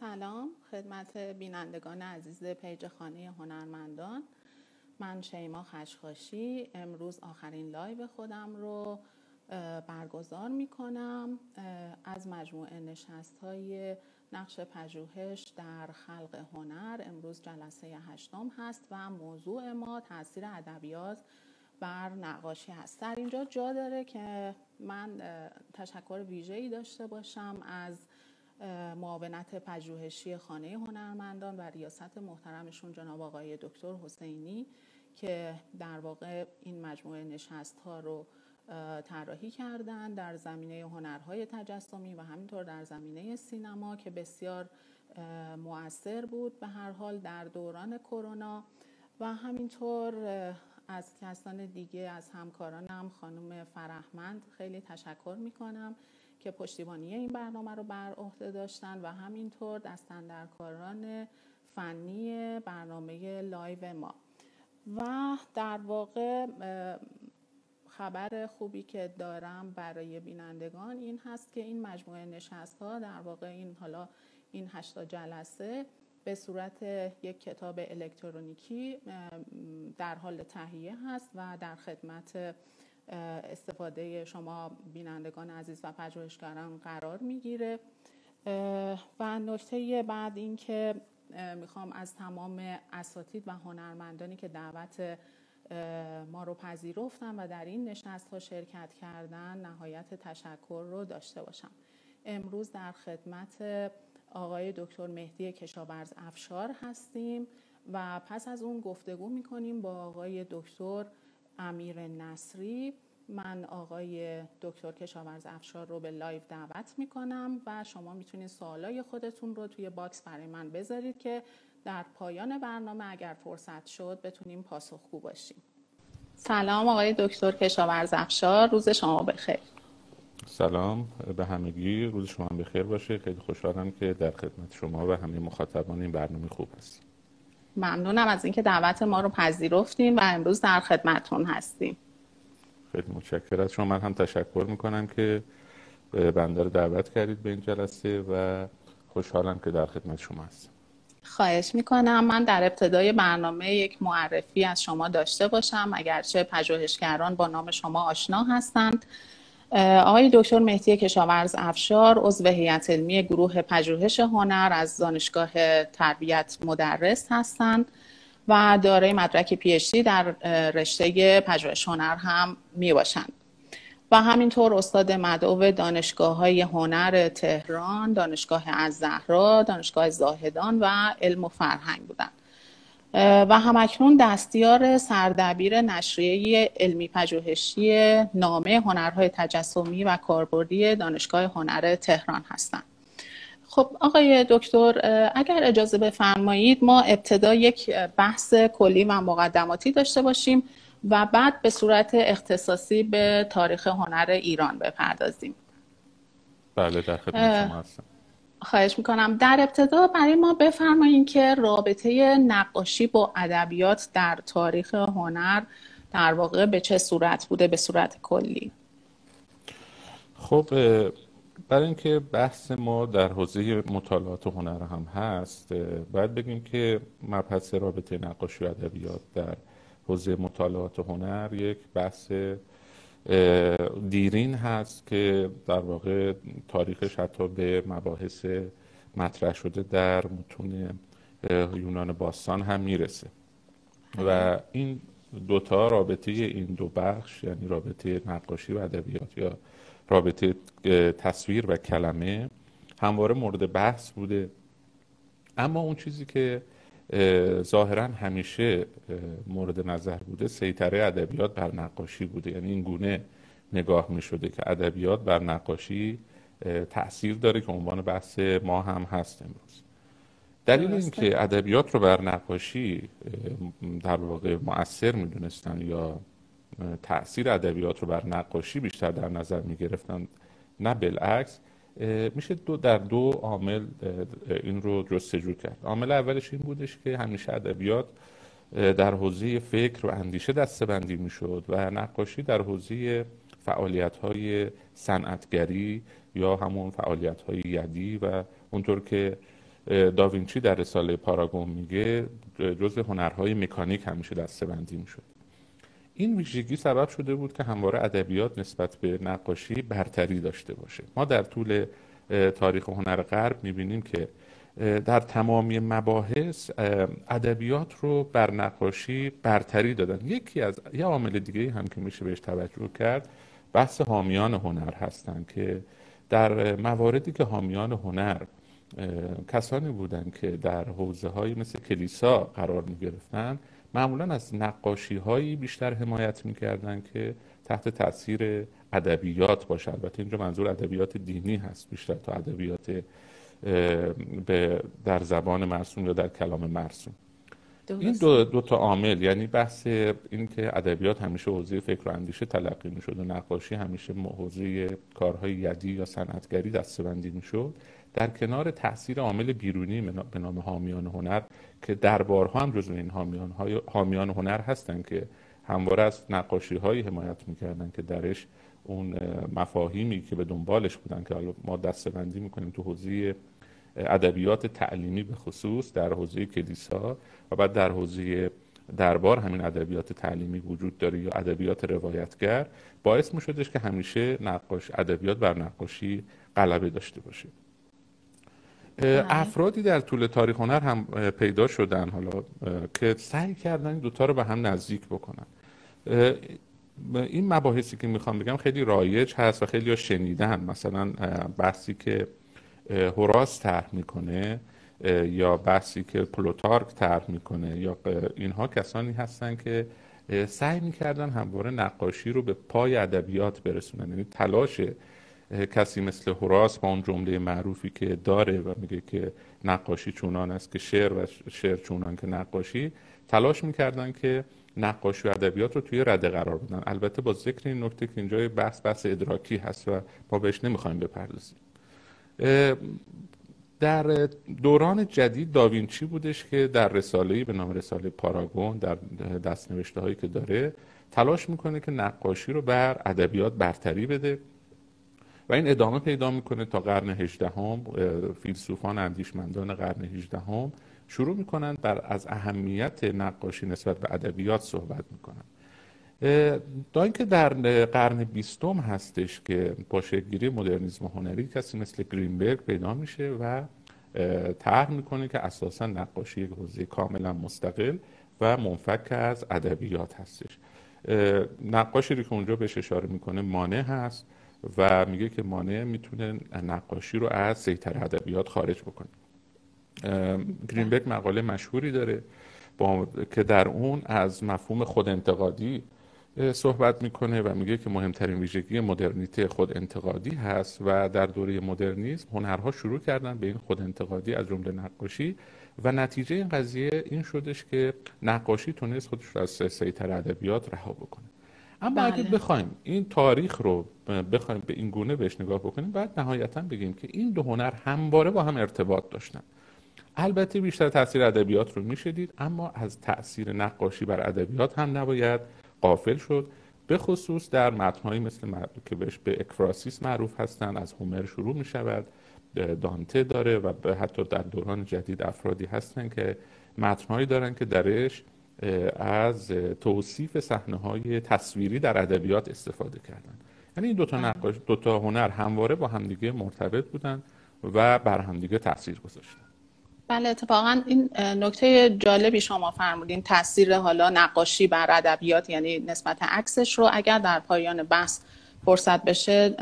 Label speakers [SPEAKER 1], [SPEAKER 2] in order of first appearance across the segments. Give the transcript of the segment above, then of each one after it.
[SPEAKER 1] سلام خدمت بینندگان عزیز page خانه هنرمندان. من شیما خشخاشی. امروز آخرین live خودم رو برگزار می کنم از مجموعه نشست های نقش پژوهش در خلق هنر. امروز جلسه هشتم هست و موضوع ما تاثیر ادبیات بر نقاشی هست در اینجا جا داره که من تشکر ویژه‌ای داشته باشم از معاونت پژوهشی خانه هنرمندان و ریاست محترمشون جناب آقای دکتر حسینی که در واقع این مجموعه نشست ها رو طراحی کردن در زمینه هنرهای تجسمی و همینطور در زمینه سینما که بسیار مؤثر بود به هر حال در دوران کرونا. و همینطور از کسان دیگه از همکارانم خانم فرهمند خیلی تشکر می‌کنم. که پشتیبانی این برنامه رو بر عهده داشتن و همینطور دستندرکاران فنی برنامه لایو ما. و در واقع خبر خوبی که دارم برای بینندگان این هست که این مجموعه نشست ها در واقع این حالا این هشتا جلسه به صورت یک کتاب الکترونیکی در حال تهیه هست و در خدمت استفاده شما بینندگان عزیز و پژوهشگران قرار می‌گیره. و نکته بعد این که می‌خوام از تمام اساتید و هنرمندانی که دعوت ما رو پذیرفتن و در این نشست ها شرکت کردن نهایت تشکر رو داشته باشم. امروز در خدمت آقای دکتر مهدی کشاورز افشار هستیم و پس از اون گفتگو می‌کنیم با آقای دکتر امیر نصری. من آقای دکتر کشاورز افشار رو به live دعوت می‌کنم و شما می‌تونید سوالای خودتون رو توی box برای من بذارید که در پایان برنامه اگر فرصت شد بتونیم پاسخگو باشیم. سلام آقای دکتر کشاورز افشار. روز شما بخیر.
[SPEAKER 2] سلام به همگی. روز شما بخیر باشه. خیلی خوشحالم که در خدمت شما و همه مخاطبان این برنامه خوب هستیم
[SPEAKER 1] ممنونم از اینکه دعوت ما رو پذیرفتیم و امروز در خدمتون هستیم.
[SPEAKER 2] خیلی متشکرم. از شما من هم تشکر می‌کنم که بنده رو دعوت کردید به این جلسه و خوشحالم که در خدمت شما هستم.
[SPEAKER 1] خواهش می‌کنم. من در ابتدای برنامه یک معرفی از شما داشته باشم. اگرچه پژوهشگران با نام شما آشنا هستند آقای دکتر مهدی کشاورز افشار عضو هیئت علمی گروه پژوهش هنر از دانشگاه تربیت مدرس هستند و دارای مدرک پی در رشته پژوهش هنر هم می باشند و همینطور استاد مدعو دانشگاه های هنر تهران، دانشگاه از زهرا، دانشگاه زاهدان و علم و فرهنگ بودند. و همکنون دستیار سردبیر نشریه علمی پژوهشی نامه هنرهای تجسمی و کاربردی دانشگاه هنر تهران هستند. خب آقای دکتر اگر اجازه بفرمایید ما ابتدا یک بحث کلی و مقدماتی داشته باشیم و بعد به صورت اختصاصی به تاریخ هنر ایران بپردازیم
[SPEAKER 2] بله در خدمت شما هستم
[SPEAKER 1] خواهش می‌کنم. در ابتدا برای ما بفرمایید که رابطه نقاشی با ادبیات در تاریخ هنر در واقع به چه صورت بوده به صورت کلی؟
[SPEAKER 2] خب برای اینکه بحث ما در حوزه مطالعات هنر هم هست باید بگیم که مبحث رابطه نقاشی و ادبیات در حوزه مطالعات هنر یک بحث دیرین هست که در واقع تاریخش حتی به مباحث مطرح شده در متون یونان باستان هم می‌رسه. و این دوتا رابطه این دو بخش یعنی رابطه نقاشی و ادبیات یا رابطه تصویر و کلمه همواره مورد بحث بوده. اما اون چیزی که ظاهرا همیشه مورد نظر بوده سیطره ادبیات بر نقاشی بوده. یعنی این گونه نگاه می شده که ادبیات بر نقاشی تاثیر داره که عنوان بحث ما هم هست امروز. دلیل اینکه ادبیات رو بر نقاشی در واقع مؤثر می‌دونستن یا تاثیر ادبیات رو بر نقاشی بیشتر در نظر می گرفتن نه بالعکس میشه دو در دو عامل این رو جستجو کرد. عامل اولش این بودش که همیشه ادبیات در حوزه فکر و اندیشه دستبندی می‌شد و نقاشی در حوزه فعالیت های صنعتگری یا همون فعالیت های یدی و اونطور که داوینچی در رساله پاراگون میگه جزء هنرهای مکانیک همیشه دستبندی می‌شد. این ویژگی سبب شده بود که همواره ادبیات نسبت به نقاشی برتری داشته باشه. ما در طول تاریخ هنر غرب می‌بینیم که در تمامی مباحث ادبیات رو بر نقاشی برتری دادن. یکی از یه عامل دیگه هم که میشه بهش توجه کرد بحث حامیان هنر هستند که در مواردی که حامیان هنر کسانی بودند که در حوزه های مثل کلیسا قرار می گرفتن معمولا از نقاشی هایی بیشتر حمایت می که تحت تاثیر ادبیات باشه البته اینجا منظور ادبیات دینی هست بیشتر تا ادبیات در زبان مرسوم یا در کلام مرسوم. این دو, دو تا عامل یعنی بحث این که ادبیات همیشه حوزه فکر و اندیشه تلقی می‌شد و نقاشی همیشه حوزه کارهای یدی یا صنعتگری دستبندی می‌شد. در کنار تاثیر عامل بیرونی به نام حامیان هنر که دربارها هم جزو این حامیان, حامیان هنر هستند که همواره از نقاشی هایی حمایت می‌کردن که درش اون مفاهیمی که به دنبالش بودن که ما دستبندی می‌کنیم تو حوزه ادبیات تعلیمی به خصوص در حوزه کلیسا و بعد در حوزه دربار همین ادبیات تعلیمی وجود داره یا ادبیات روایتگر باعث می شدش که همیشه نقاش ادبیات بر نقاشی غلبه داشته باشه. افرادی در طول تاریخ هنر هم پیدا شدن حالا که سعی کردن این دوتا رو به هم نزدیک بکنن. این مباحثی که می‌خوام بگم خیلی رایج هست و خیلی شنیدن مثلا بحثی که هوراس طرح می‌کنه یا بحثی که پلوتارک طرح می‌کنه یا اینها کسانی هستن که سعی می‌کردن همواره نقاشی رو به پای ادبیات برسونن. یعنی تلاش کسی مثل هوراس با اون جمله معروفی که داره و میگه که نقاشی چونان است که شعر و شعر چونان که نقاشی تلاش می‌کردن که نقاشی و ادبیات رو توی رده قرار بدن. البته با ذکر این نکته که اینجا بحث بحث ادراکی هست و ما بهش نمی‌خوایم بپردازیم. در دوران جدید داوینچی بودش که در رساله به نام رساله پاراگون در دستنوشته هایی که داره تلاش می‌کنه که نقاشی رو بر ادبیات برتری بده. و این ادامه پیدا می‌کنه تا قرن هجدهم فیلسوفان اندیشمندان قرن هجدهم شروع می‌کنن بر از اهمیت نقاشی نسبت به ادبیات صحبت می‌کنن. تا اینکه در قرن بیستم هستش که با شکلگیری مدرنیزم هنری کسی مثل گرینبرگ پیدا میشه و طرح می‌کنه که اساسا نقاشی یک حوزه کاملا مستقل و منفک از ادبیات هستش. نقاشی که اونجا بهش اشاره می‌کنه مانع هست. و میگه که مانع می‌تونه نقاشی رو از سیطر ادبیات خارج بکنه. گرینبرگ مقاله مشهوری داره با... که در اون از مفهوم خود انتقادی صحبت می‌کنه و میگه که مهمترین ویژگی مدرنیته خود انتقادی هست و در دوره مدرنیسم هنرها شروع کردن به این خود انتقادی از جمله نقاشی و نتیجه این قضیه این شدش که نقاشی تونست خودش رو از سیطر ادبیات رها بکنه. اما بله. اگه بخوایم این تاریخ رو بخوایم به این گونه بهش نگاه بکنیم بعد نهایتا بگیم که این دو هنر همواره با هم ارتباط داشتن البته بیشتر تاثیر ادبیات رو می‌شدید اما از تاثیر نقاشی بر ادبیات هم نباید قافل شد به خصوص در متنهایی مثل که بهش به اکفراسیس معروف هستند از هومر شروع می شود دانته داره و حتی در دوران جدید افرادی هستن که متنهایی دارن که درش از توصیف صحنه های تصویری در ادبیات استفاده کردن. یعنی این دوتا نقاش دوتا هنر همواره با همدیگه مرتبط بودن و بر همدیگه تاثیر گذاشتن.
[SPEAKER 1] بله اتفاقا این نکته جالبی شما فرمودین تاثیر حالا نقاشی بر ادبیات یعنی نسبت عکسش رو اگر در پایان بحث فرصت بشه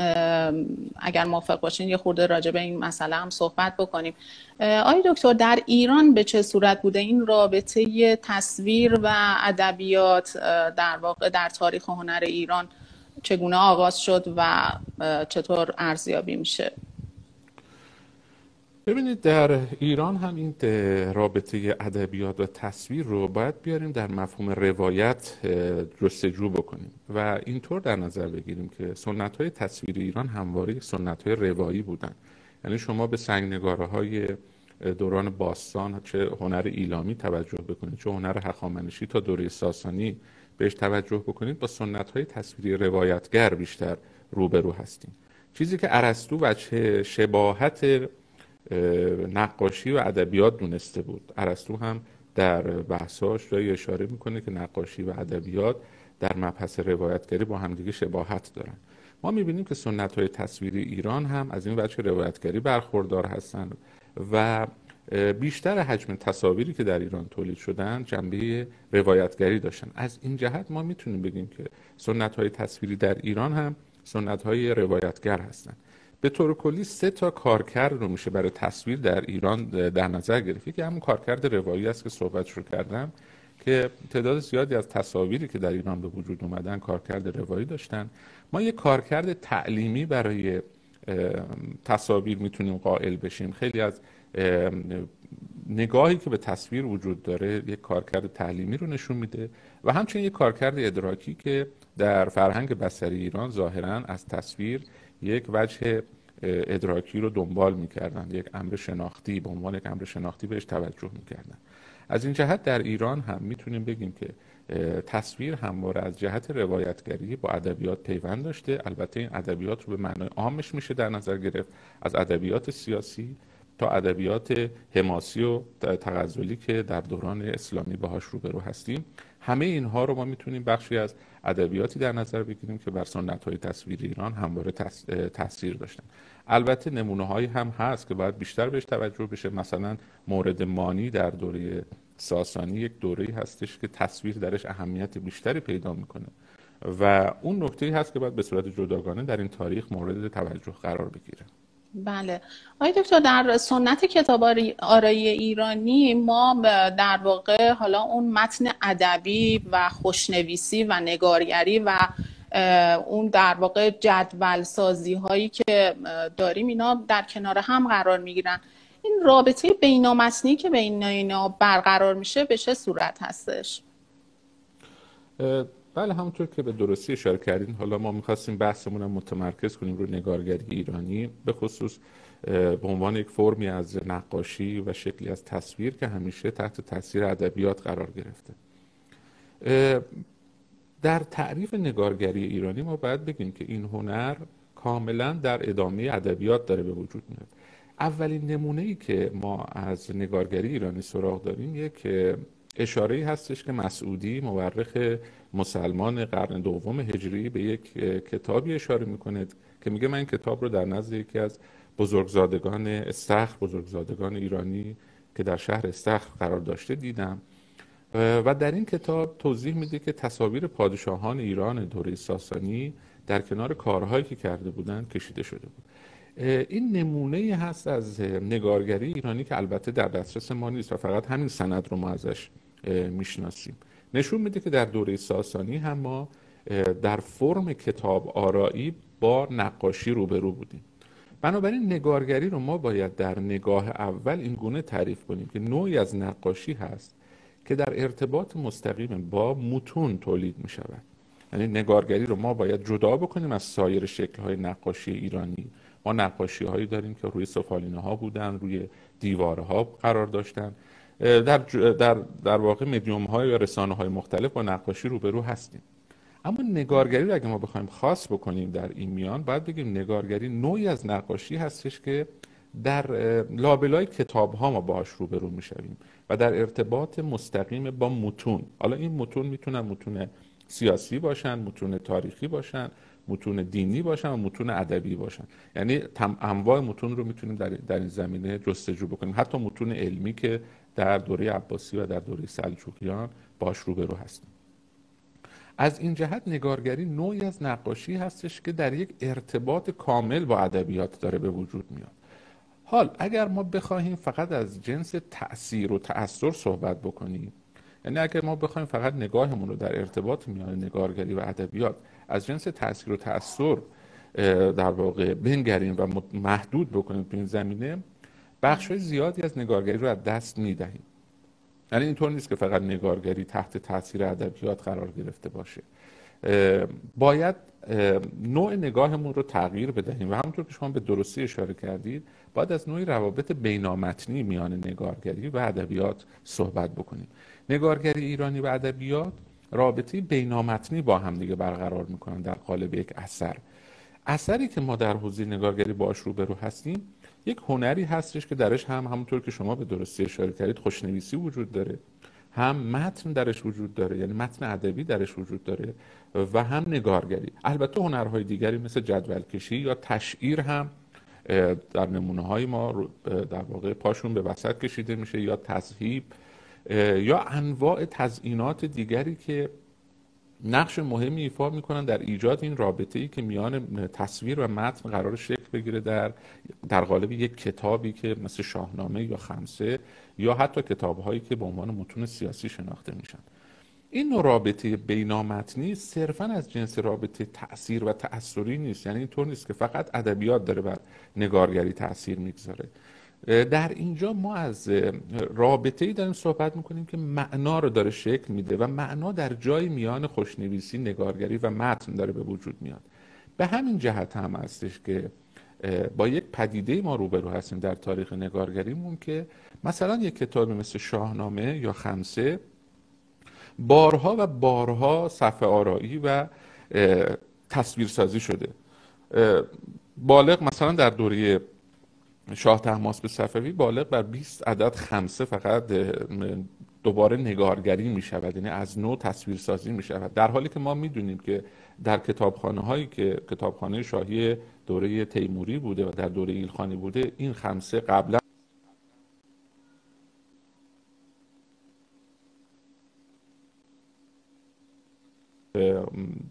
[SPEAKER 1] اگر موافق باشین یه خورده راجع به این مسئله هم صحبت بکنیم. آقای دکتر در ایران به چه صورت بوده؟ این رابطه تصویر و ادبیات در واقع در تاریخ هنر ایران چگونه آغاز شد و چطور ارزیابی میشه؟
[SPEAKER 2] ببینید در ایران هم این رابطه ادبیات و تصویر رو باید بیاریم در مفهوم روایت جستجو بکنیم و اینطور در نظر بگیریم که سنت های تصویر ایران همواره سنت های روایی بودن. یعنی شما به سنگنگاره های دوران باستان چه هنر ایلامی توجه بکنید چه هنر هخامنشی تا دوره ساسانی بهش توجه بکنید با سنت های تصویری روایتگر بیشتر روبرو هستیم. چیزی که ارسطو بچه شباهت نقاشی و ادبیات دونسته بود. ارسطو هم در بحثاش جایی اشاره می‌کنه که نقاشی و ادبیات در مبحث روایتگری با همدیگه شباهت دارن. ما می‌بینیم که سنت های تصویری ایران هم از این وجه روایتگری برخوردار هستند و بیشتر حجم تصاویری که در ایران تولید شدن جنبه روایتگری داشتن. از این جهت ما می‌تونیم بگیم که سنت های تصویری در ایران هم سنت های روایتگر هستند به طور کلی سه تا کارکرد رو میشه برای تصویر در ایران در نظر گرفت. که همون کارکرد روایی است که صحبت رو کردم که تعداد زیادی از تصاویری که در ایران به وجود اومدن کارکرد روایی داشتن. ما یک کارکرد تعلیمی برای تصاویر می‌تونیم قائل بشیم. خیلی از نگاهی که به تصویر وجود داره یک کارکرد تعلیمی رو نشون میده و همچنین یک کارکرد ادراکی که در فرهنگ بصری ایران ظاهرا از تصویر یک وجه ادراکی رو دنبال می‌کردن. یک امر شناختی به عنوان یک امر شناختی بهش توجه می‌کردن. از این جهت در ایران هم می‌تونیم بگیم که تصویر همواره از جهت روایتگری با ادبیات پیوند داشته. البته این ادبیات رو به معنای عامش میشه در نظر گرفت. از ادبیات سیاسی تا ادبیات حماسی و تغزلی که در دوران اسلامی باهاش روبرو هستیم. همه اینها رو ما می‌تونیم بخشی از ادبیاتی در نظر بگیریم که بر سنت های تصویر ایران همواره تاثیر داشتن. البته نمونه هایی هم هست که باید بیشتر بهش توجه بشه. مثلا مورد مانی در دوره ساسانی یک دوره هستش که تصویر درش اهمیت بیشتری پیدا می‌کنه. و اون نکته هست که باید به صورت جداگانه در این تاریخ مورد توجه قرار بگیره
[SPEAKER 1] بله. آقای دکتر در سنت کتاب آرایی ایرانی ما در واقع حالا اون متن ادبی و خوشنویسی و نگارگری و اون در واقع جدول سازی هایی که داریم اینا در کنار هم قرار می‌گیرن. این رابطه بینامتنی که بین اینا برقرار میشه به چه صورت هستش؟
[SPEAKER 2] بله همونطور که به درستی اشاره کردین حالا ما می‌خواستیم بحثمون رو متمرکز کنیم رو نگارگری ایرانی به خصوص به عنوان یک فرمی از نقاشی و شکلی از تصویر که همیشه تحت تاثیر ادبیات قرار گرفته. در تعریف نگارگری ایرانی ما باید بگیم که این هنر کاملا در ادامه ادبیات داره به وجود میاد. اولین نمونه ای که ما از نگارگری ایرانی سراغ داریم یک اشاره هستش که مسعودی مورخ مسلمان قرن دوم هجری به یک کتابی اشاره می‌کنه که میگه من این کتاب رو در نزد یکی از بزرگزادگان استخر بزرگزادگان ایرانی که در شهر استخر قرار داشته دیدم. و در این کتاب توضیح میده که تصاویر پادشاهان ایران دوره ساسانی در کنار کارهایی که کرده بودند کشیده شده بود. این نمونه هست از نگارگری ایرانی که البته در دسترس ما نیست و فقط همین سند رو ما ازش می‌شناسیم. نشون میده که در دوره ساسانی هم ما در فرم کتاب آرایی با نقاشی روبرو بودیم. بنابراین نگارگری رو ما باید در نگاه اول این گونه تعریف کنیم که نوعی از نقاشی هست که در ارتباط مستقیم با متون تولید می شود یعنی نگارگری رو ما باید جدا بکنیم از سایر شکل های نقاشی ایرانی. ما نقاشی هایی داریم که روی سفالینه ها بودن روی دیواره ها قرار داشتن. در, در, در واقع مدیوم های یا رسانه های مختلف با نقاشی روبرو هستیم. اما نگارگری رو اگه ما بخوایم خاص بکنیم در این میان باید بگیم نگارگری نوعی از نقاشی هستش که در لابلای کتاب ها ما باهاش روبرو می‌شویم و در ارتباط مستقیم با متون. حالا این متون می‌تونن متون سیاسی باشن متون تاریخی باشن متون دینی باشن و متون ادبی باشن. یعنی انواع متون رو می‌تونیم در, در این زمینه جستجو بکنیم. حتی متون علمی که در دوره عباسی و در دوره سلجوقیان باش روبرو هستیم. از این جهت نگارگری نوعی از نقاشی هستش که در یک ارتباط کامل با ادبیات داره به وجود میاد. حال اگر ما بخواهیم فقط از جنس تاثیر و تاثر صحبت بکنیم یعنی اگر ما بخوایم فقط نگاهمون رو در ارتباط میان نگارگری و ادبیات از جنس تاثیر و تاثر در واقع بنگریم و محدود بکنیم تو این زمینه بخش زیادی از نگارگری رو از دست می‌دهیم. یعنی اینطور نیست که فقط نگارگری تحت تاثیر ادبیات قرار گرفته باشه. باید نوع نگاهمون رو تغییر بدهیم و همونطور که شما به درستی اشاره کردید باید از نوعی روابط بینامتنی میان نگارگری و ادبیات صحبت بکنیم. نگارگری ایرانی و ادبیات رابطه بینامتنی با هم دیگه برقرار می‌کنن در قالب یک اثر. اثری که ما در حوزه نگارگری باش روبرو هستیم یک هنری هستش که درش هم همونطور که شما به درستی اشاره کردید خوشنویسی وجود داره. هم متن درش وجود داره یعنی متن ادبی درش وجود داره و هم نگارگری. البته هنرهای دیگری مثل جدول کشی یا تشعیر هم در نمونه های ما در واقع پاشون به وسط کشیده میشه یا تذهیب یا انواع تزئینات دیگری که نقش مهمی ایفا می‌کنن در ایجاد این رابطه ای که میان تصویر و متن قرار شکل بگیره در در قالب یک کتابی که مثل شاهنامه یا خمسه یا حتی کتاب هایی که به عنوان متون سیاسی شناخته میشن. این نوع رابطه بینامتنی صرفا از جنس رابطه تاثیر و تأثری نیست. یعنی اینطور نیست که فقط ادبیات داره بر نگارگری تاثیر می‌گذاره. در اینجا ما از رابطه ای داریم صحبت می‌کنیم که معنا رو داره شکل میده و معنا در جای میان خوشنویسی نگارگری و متن داره به وجود میاد. به همین جهت هم هستش که با یک پدیده ما روبرو هستیم در تاریخ نگارگریمون که مثلا یک کتابی مثل شاهنامه یا خمسه بارها و بارها صفحه آرایی و تصویرسازی شده. بالغ مثلا در دوره شاه به صفوی بالغ بر 20 عدد خمسه فقط دوباره نگارگری می شود یعنی از نو تصویرسازی می شود در حالی که ما می‌دونیم که در کتابخانه هایی که کتابخانه شاهی دوره تیموری بوده و در دوره ایلخانی بوده این خمسه قبلا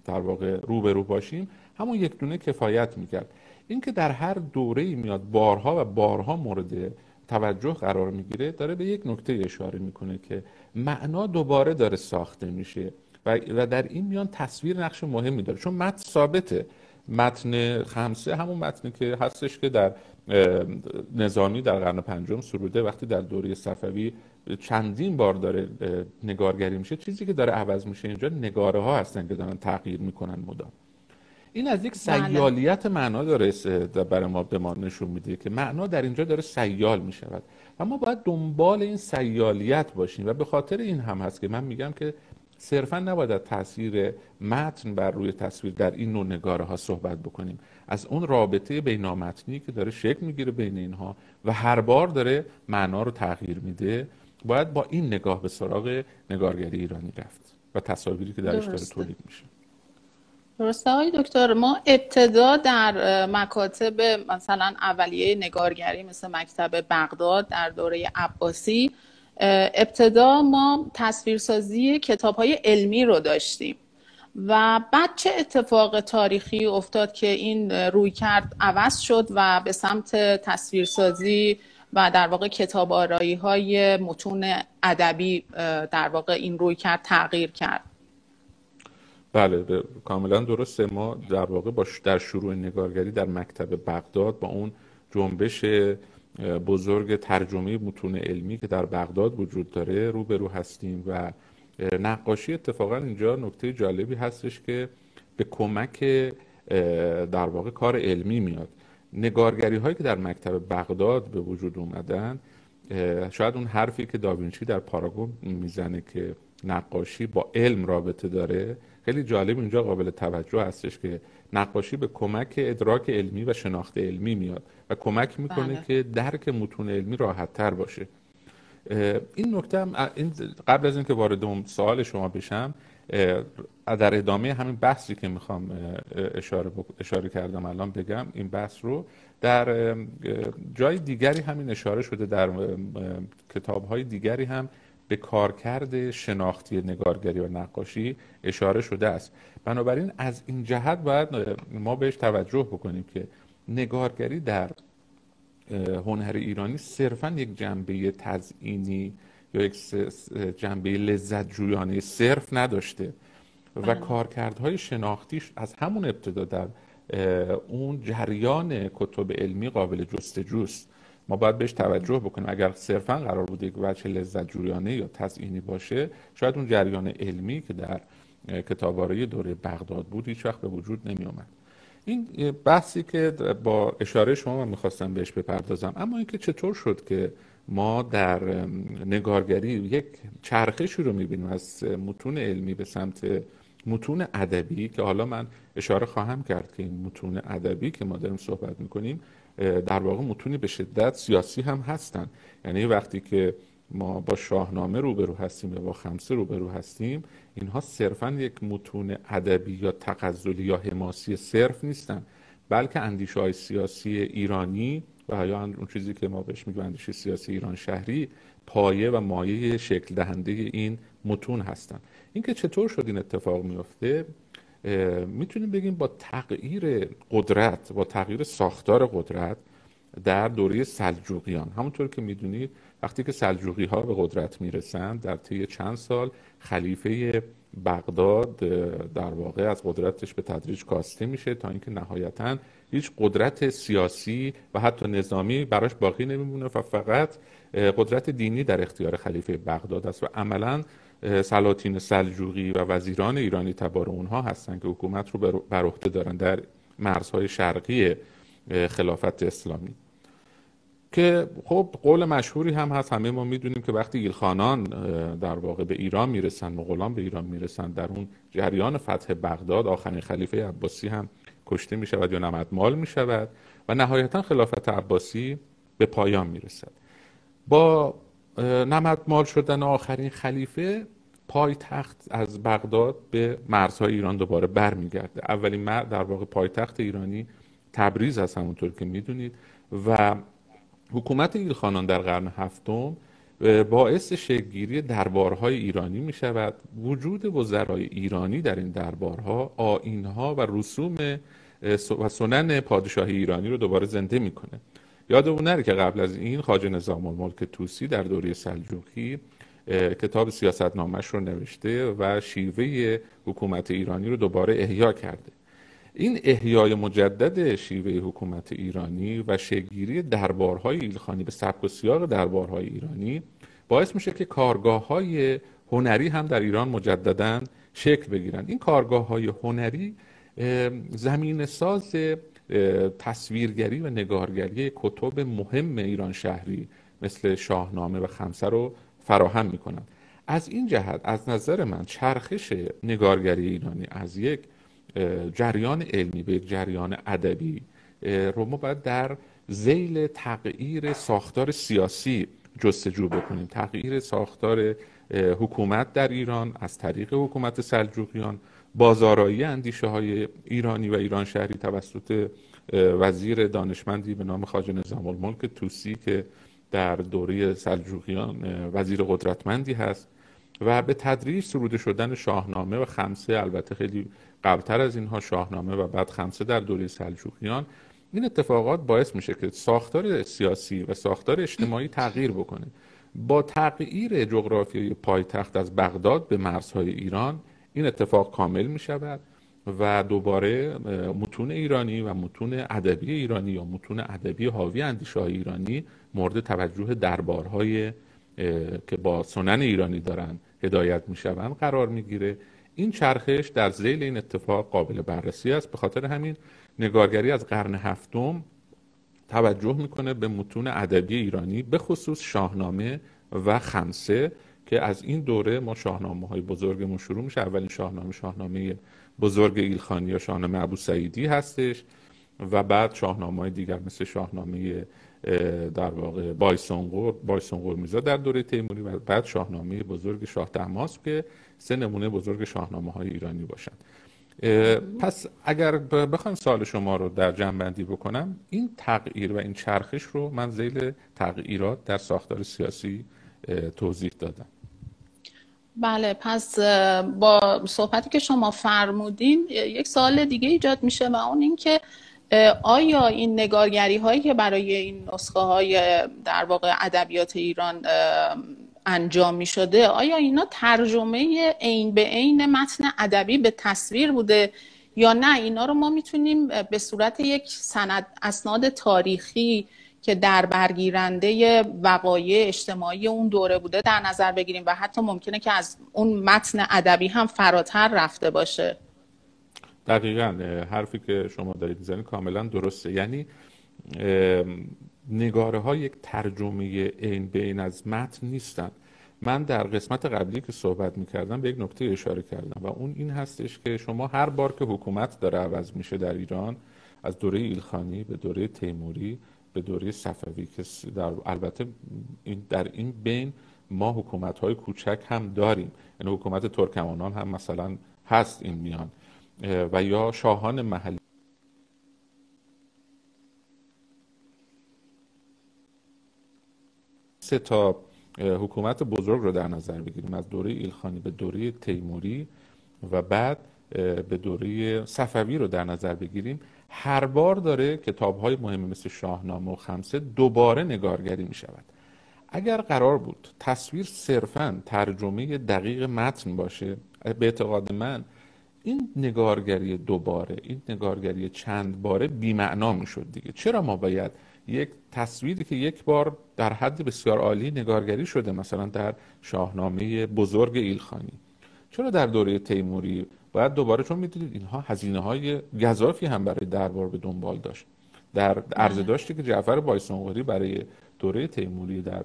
[SPEAKER 2] در واقع رو باشیم. همون یک دونه کفایت می‌کرد. اینکه در هر دوره میاد بارها و بارها مورد توجه قرار می‌گیره داره به یک نکته اشاره می‌کنه که معنا دوباره داره ساخته میشه و در این میان تصویر نقش مهمی داره. چون متن ثابته. متن خمسه همون متنی که هستش که در نظامی در قرن پنجم سروده وقتی در دوره صفوی چندین بار داره نگارگری میشه چیزی که داره عوض میشه اینجا نگاره ها هستن که دارن تغییر می‌کنن مدام. این از یک بله. سیالیت معنا داره برای ما به ما نشون میده که معنا در اینجا داره سیال می‌شود. و ما باید دنبال این سیالیت باشیم و به خاطر این هم هست که من میگم که صرفا نباید تاثیر متن بر روی تصویر در این نوع نگاره ها صحبت بکنیم. از اون رابطه بینامتنی که داره شکل می‌گیره بین اینها و هر بار داره معنا رو تغییر میده باید با این نگاه به سراغ نگارگری ایرانی رفت و تصاویری که درش داره تولید میشه.
[SPEAKER 1] درسته های دکتر؟ ما ابتدا در مکاتب مثلا اولیه نگارگری مثل مکتب بغداد در دوره عباسی ابتدا ما تصویرسازی کتاب های علمی رو داشتیم و بعد چه اتفاق تاریخی افتاد که این روی کرد عوض شد و به سمت تصویرسازی و در واقع کتاب آرایی های متون ادبی در واقع این روی کرد تغییر کرد.
[SPEAKER 2] بله کاملا درسته. ما در واقع با در شروع نگارگری در مکتب بغداد با اون جنبش بزرگ ترجمه متون علمی که در بغداد وجود داره روبرو هستیم و نقاشی اتفاقا اینجا نکته جالبی هستش که به کمک در واقع کار علمی میاد. نگارگری هایی که در مکتب بغداد به وجود اومدن شاید اون حرفی که داوینچی در پاراگون می‌زنه که نقاشی با علم رابطه داره خیلی جالب اینجا قابل توجه هستش که نقاشی به کمک ادراک علمی و شناخت علمی میاد و کمک می‌کنه بله. که درک متون علمی راحت تر باشه این نکته هم این قبل از اینکه وارد اون سوال شما بشم در ادامه همین بحثی که می‌خوام اشاره, اشاره کردم الان بگم این بحث رو در جای دیگری همین اشاره شده در کتاب های دیگری هم به کارکرد شناختی نگارگری و نقاشی اشاره شده است بنابراین از این جهت باید ما بهش توجه بکنیم که نگارگری در هنر ایرانی صرفا یک جنبه تزئینی یا یک جنبه لذت جویانه صرف نداشته و بله. کارکردهای شناختیش از همون ابتدا در اون جریان کتب علمی قابل جستجوست ما باید بهش توجه بکنیم. اگر صرفا قرار بوده یک وجه لذت جویانه یا تزئینی باشه شاید اون جریان علمی که در کتاباره دوره بغداد بود هیچ وقت به وجود نمی آمد این بحثی که با اشاره شما من می‌خواستم بهش بپردازم. اما اینکه چطور شد که ما در نگارگری یک چرخشی رو می‌بینیم از متون علمی به سمت متون ادبی که حالا من اشاره خواهم کرد که این متون ادبی که ما داریم صحبت می‌کنیم در واقع متونی به شدت سیاسی هم هستن. یعنی وقتی که ما با شاهنامه روبرو هستیم یا با خمسه روبرو هستیم اینها صرفا یک متون ادبی یا تغزلی یا حماسی صرف نیستن بلکه اندیشه های سیاسی ایرانی و یا اون چیزی که ما بهش میگیم اندیشه سیاسی ایران شهری پایه و مایه شکل دهنده این متون هستن. اینکه چطور شد این اتفاق میفته می‌تونیم بگیم با تغییر قدرت با تغییر ساختار قدرت در دوره سلجوقیان. همونطور که می‌دونید وقتی که سلجوقی ها به قدرت می‌رسند در طی چند سال خلیفه بغداد در واقع از قدرتش به تدریج کاسته میشه تا اینکه نهایتا هیچ قدرت سیاسی و حتی نظامی براش باقی نمیمونه و فقط قدرت دینی در اختیار خلیفه بغداد است و عملا سلاطین سلجوقی و وزیران ایرانی تبار اونها هستند که حکومت رو بر عهده دارن در مرزهای شرقی خلافت اسلامی. که خب قول مشهوری هم هست همه ما می‌دونیم که وقتی ایلخانان در واقع به ایران می‌رسن مغولان به ایران می‌رسن در اون جریان فتح بغداد آخرین خلیفه عباسی هم کشته می شود یا نمدمال می شود و نهایتا خلافت عباسی به پایان می رسد با نمدمال شدن آخرین خلیفه پایتخت از بغداد به مرزهای ایران دوباره برمیگرده. اولین در واقع پایتخت ایرانی تبریز هست همونطور که می‌دونید و حکومت ایلخانان در قرن هفتم باعث شکلگیری دربارهای ایرانی می شود وجود وزرای ایرانی در این دربارها آینها و رسوم و سنن پادشاهی ایرانی رو دوباره زنده می‌کنه. یادمون نره که قبل از این خاج نظام الملک توسی در دوره سلجوقی کتاب سیاست نامش رو نوشته و شیوه حکومت ایرانی رو دوباره احیا کرده. این احیای مجدد شیوه حکومت ایرانی و شگیری دربارهای ایلخانی به سبک و سیاق دربارهای ایرانی باعث میشه که کارگاه های هنری هم در ایران مجددا شکل بگیرن. این کارگاه های هنری زمین ساز تصویرگری و نگارگری کتب مهم ایران شهری مثل شاهنامه و خمسه رو فراهم می‌کنن از این جهت از نظر من چرخش نگارگری ایرانی از یک جریان علمی به یک جریان ادبی رو ما باید در زیل تغییر ساختار سیاسی جستجو بکنیم. تغییر ساختار حکومت در ایران از طریق حکومت سلجوقیان بازارایی اندیشه های ایرانی و ایران شهری توسط وزیر دانشمندی به نام خاج نظام الملک توسی که در دوره سلجوقیان وزیر قدرتمندی هست و به تدریج سروده شدن شاهنامه و خمسه البته خیلی قبلتر از اینها شاهنامه و بعد خمسه در دوره سلجوقیان این اتفاقات باعث میشه که ساختار سیاسی و ساختار اجتماعی تغییر بکنه. با تغییر جغرافیای پایتخت از بغداد به مرزهای ایران این اتفاق کامل می شود و دوباره متون ایرانی و متون ادبی ایرانی یا متون ادبی حاوی اندیشه ایرانی مورد توجه دربارهای که با سنن ایرانی دارن هدایت می شوند قرار می‌گیره. این چرخش در زیل این اتفاق قابل بررسی است. به خاطر همین نگارگری از قرن هفتم توجه می‌کنه به متون ادبی ایرانی به خصوص شاهنامه و خمسه. که از این دوره ما شاهنامه های بزرگمون شروع میشه. اولین شاهنامه شاهنامه بزرگ ایلخانی یا شاهنامه ابو سعیدی هستش و بعد شاهنامه های دیگر مثل شاهنامه در واقع بایسونگور بایسونگور میزا در دوره تیموری و بعد شاهنامه بزرگ شاه تماس که سه نمونه بزرگ شاهنامه های ایرانی باشند. پس اگر بخوایم سال شما رو در جنبندی بکنم این تغییر و این چرخش رو من زیل تغییرات در ساختار سیاسی توضیح دادم.
[SPEAKER 1] بله پس با صحبتی که شما فرمودین یک سال دیگه ایجاد میشه و اون اینکه آیا این نگارگری هایی که برای این نسخه های در واقع ادبیات ایران انجام می شده آیا اینا ترجمه عین به عین متن ادبی به تصویر بوده یا نه؟ اینا رو ما می‌تونیم به صورت یک سند اسناد تاریخی که در برگیرنده وقایع اجتماعی اون دوره بوده در نظر بگیریم و حتی ممکنه که از اون متن ادبی هم فراتر رفته باشه.
[SPEAKER 2] دقیقا حرفی که شما دارید می‌زنید کاملا درسته. یعنی نگاره ها یک ترجمه این بین از متن نیستند من در قسمت قبلی که صحبت می‌کردم به یک نکته اشاره کردم و اون این هستش که شما هر بار که حکومت داره عوض میشه در ایران از دوره ایلخانی به دوره تیموری به دوره صفوی که در البته این در این بین ما حکومت های کوچک هم داریم. یعنی حکومت ترکمانان هم مثلا هست این میان. و یا شاهان محلی. سه تا حکومت بزرگ رو در نظر بگیریم. از دوره ایلخانی به دوره تیموری و بعد به دوره صفوی رو در نظر بگیریم. هر بار داره کتاب های مهمی مثل شاهنامه و خمسه دوباره نگارگری می شود اگر قرار بود تصویر صرفا ترجمه دقیق متن باشه به اعتقاد من این نگارگری دوباره این نگارگری چند باره بیمعنا می شد دیگه. چرا ما باید یک تصویری که یک بار در حد بسیار عالی نگارگری شده مثلا در شاهنامه بزرگ ایلخانی چرا در دوره تیموری باید دوباره چون می‌دونید اینها هزینه های گذافی هم برای دربار به دنبال داشت. در عرضه داشتی که جعفر بایسانقوری برای دوره تیموری در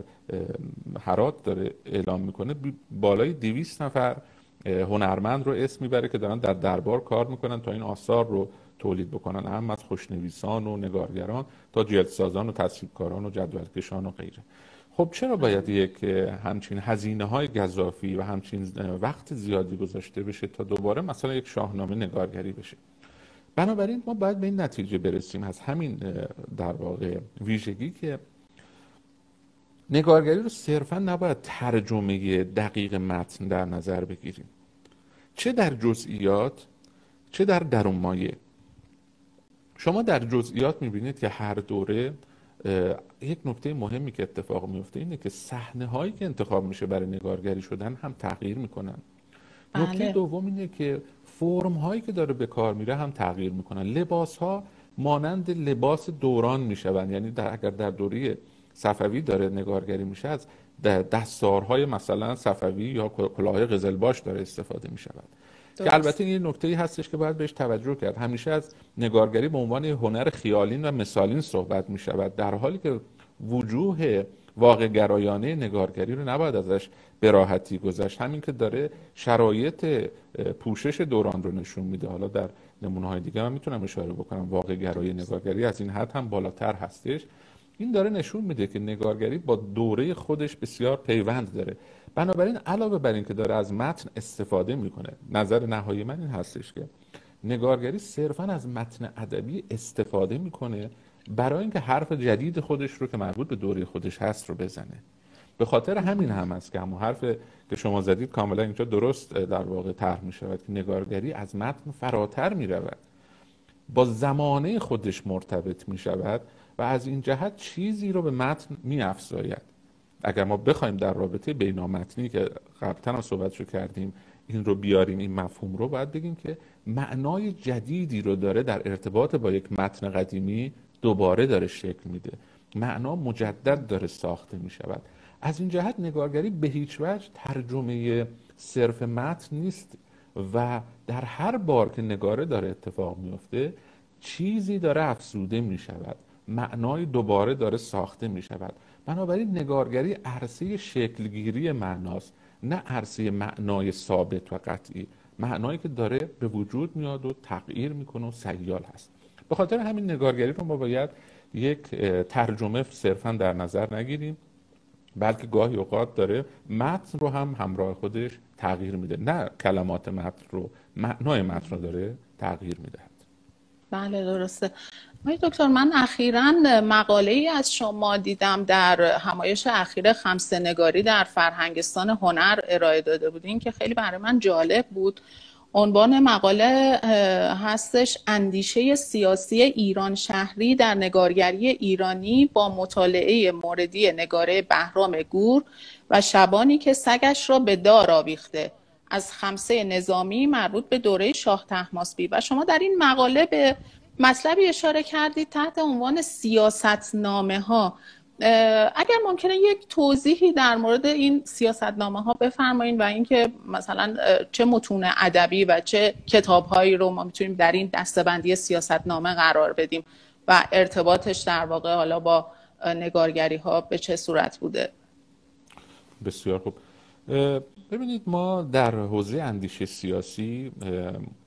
[SPEAKER 2] حرات داره اعلام می‌کنه بالای دویست نفر هنرمند رو اسم می‌بره که دارن در دربار کار می‌کنن تا این آثار رو تولید بکنن. هم از خوشنویسان و نگارگران تا جلدسازان و تصویرکاران و جدولکشان و غیره. خب چرا باید یک همچین هزینه های گذافی و همچین وقت زیادی گذاشته بشه تا دوباره مثلا یک شاهنامه نگارگری بشه؟ بنابراین ما باید به این نتیجه برسیم از همین در واقع ویژگی که نگارگری رو صرفا نباید ترجمه دقیق متن در نظر بگیریم. چه در جزئیات چه در درون مایه شما در جزئیات می‌بینید که هر دوره یک نکته مهمی که اتفاق میفته اینه که صحنه هایی که انتخاب میشه برای نگارگری شدن هم تغییر می‌کنن. بله. نکته دوم اینه که فرم هایی که داره به کار میره هم تغییر می‌کنن. لباس ها مانند لباس دوران میشون یعنی در اگر در دوره صفوی داره نگارگری میشه از دستارهای مثلا صفوی یا کلاه قزلباش داره استفاده می‌شود. که البته این نکته ای هستش که باید بهش توجه کرد. همیشه از نگارگری به عنوان هنر خیالین و مثالین صحبت می شود در حالی که وجوه واقع گرایانه نگارگری رو نباید ازش به راحتی گذشت. همین که داره شرایط پوشش دوران رو نشون میده. حالا در نمونه های دیگه من می‌تونم اشاره بکنم. واقع گرایی نگارگری از این حد هم بالاتر هستش. این داره نشون میده که نگارگری با دوره خودش بسیار پیوند داره. بنابراین علاوه بر این که داره از متن استفاده می‌کنه نظر نهایی من این هستش که نگارگری صرفا از متن ادبی استفاده می‌کنه برای اینکه حرف جدید خودش رو که مربوط به دوره خودش هست رو بزنه. به خاطر همین هم است که همون حرف که شما زدید کاملا اینجا درست در واقع طرح می شود که نگارگری از متن فراتر می رود با زمانه خودش مرتبط می شود و از این جهت چیزی رو به متن می افزاید اگر ما بخوایم در رابطه بینامتنی که قبلا هم صحبت رو کردیم این رو بیاریم این مفهوم رو باید بگیم که معنای جدیدی رو داره در ارتباط با یک متن قدیمی دوباره داره شکل میده. معنا مجدد داره ساخته می شود از این جهت نگارگری به هیچ وجه ترجمه صرف متن نیست و در هر بار که نگاره داره اتفاق میفته چیزی داره افزوده می شود معنای دوباره داره ساخته می شود بنابراین نگارگری عرصه شکلگیری معناست نه عرصه معنای ثابت و قطعی. معنایی که داره به وجود میاد و تغییر می‌کنه و سیال هست. به خاطر همین نگارگری رو ما باید یک ترجمه صرفا در نظر نگیریم بلکه گاهی اوقات داره متن رو هم همراه خودش تغییر میده. نه کلمات متن رو معنای متن رو داره تغییر میده.
[SPEAKER 1] بله درسته. آقای دکتر من اخیرا مقاله ای از شما دیدم در همایش اخیر خمسه نگاری در فرهنگستان هنر ارائه داده بودین که خیلی برای من جالب بود. عنوان مقاله هستش اندیشه سیاسی ایران شهری در نگارگری ایرانی با مطالعه موردی نگاره بهرام گور و شبانی که سگش را به دار آویخته. از خمسه نظامی مربوط به دوره شاه تحماسبی و شما در این مقاله به مطلبی اشاره کردید تحت عنوان سیاست نامه ها اگر ممکنه یک توضیحی در مورد این سیاست نامه ها بفرمایید و اینکه مثلا چه متون ادبی و چه کتاب هایی رو ما می‌تونیم در این دستبندی سیاست نامه قرار بدیم و ارتباطش در واقع حالا با نگارگری ها به چه صورت بوده؟
[SPEAKER 2] بسیار خوب. ببینید ما در حوزه اندیشه سیاسی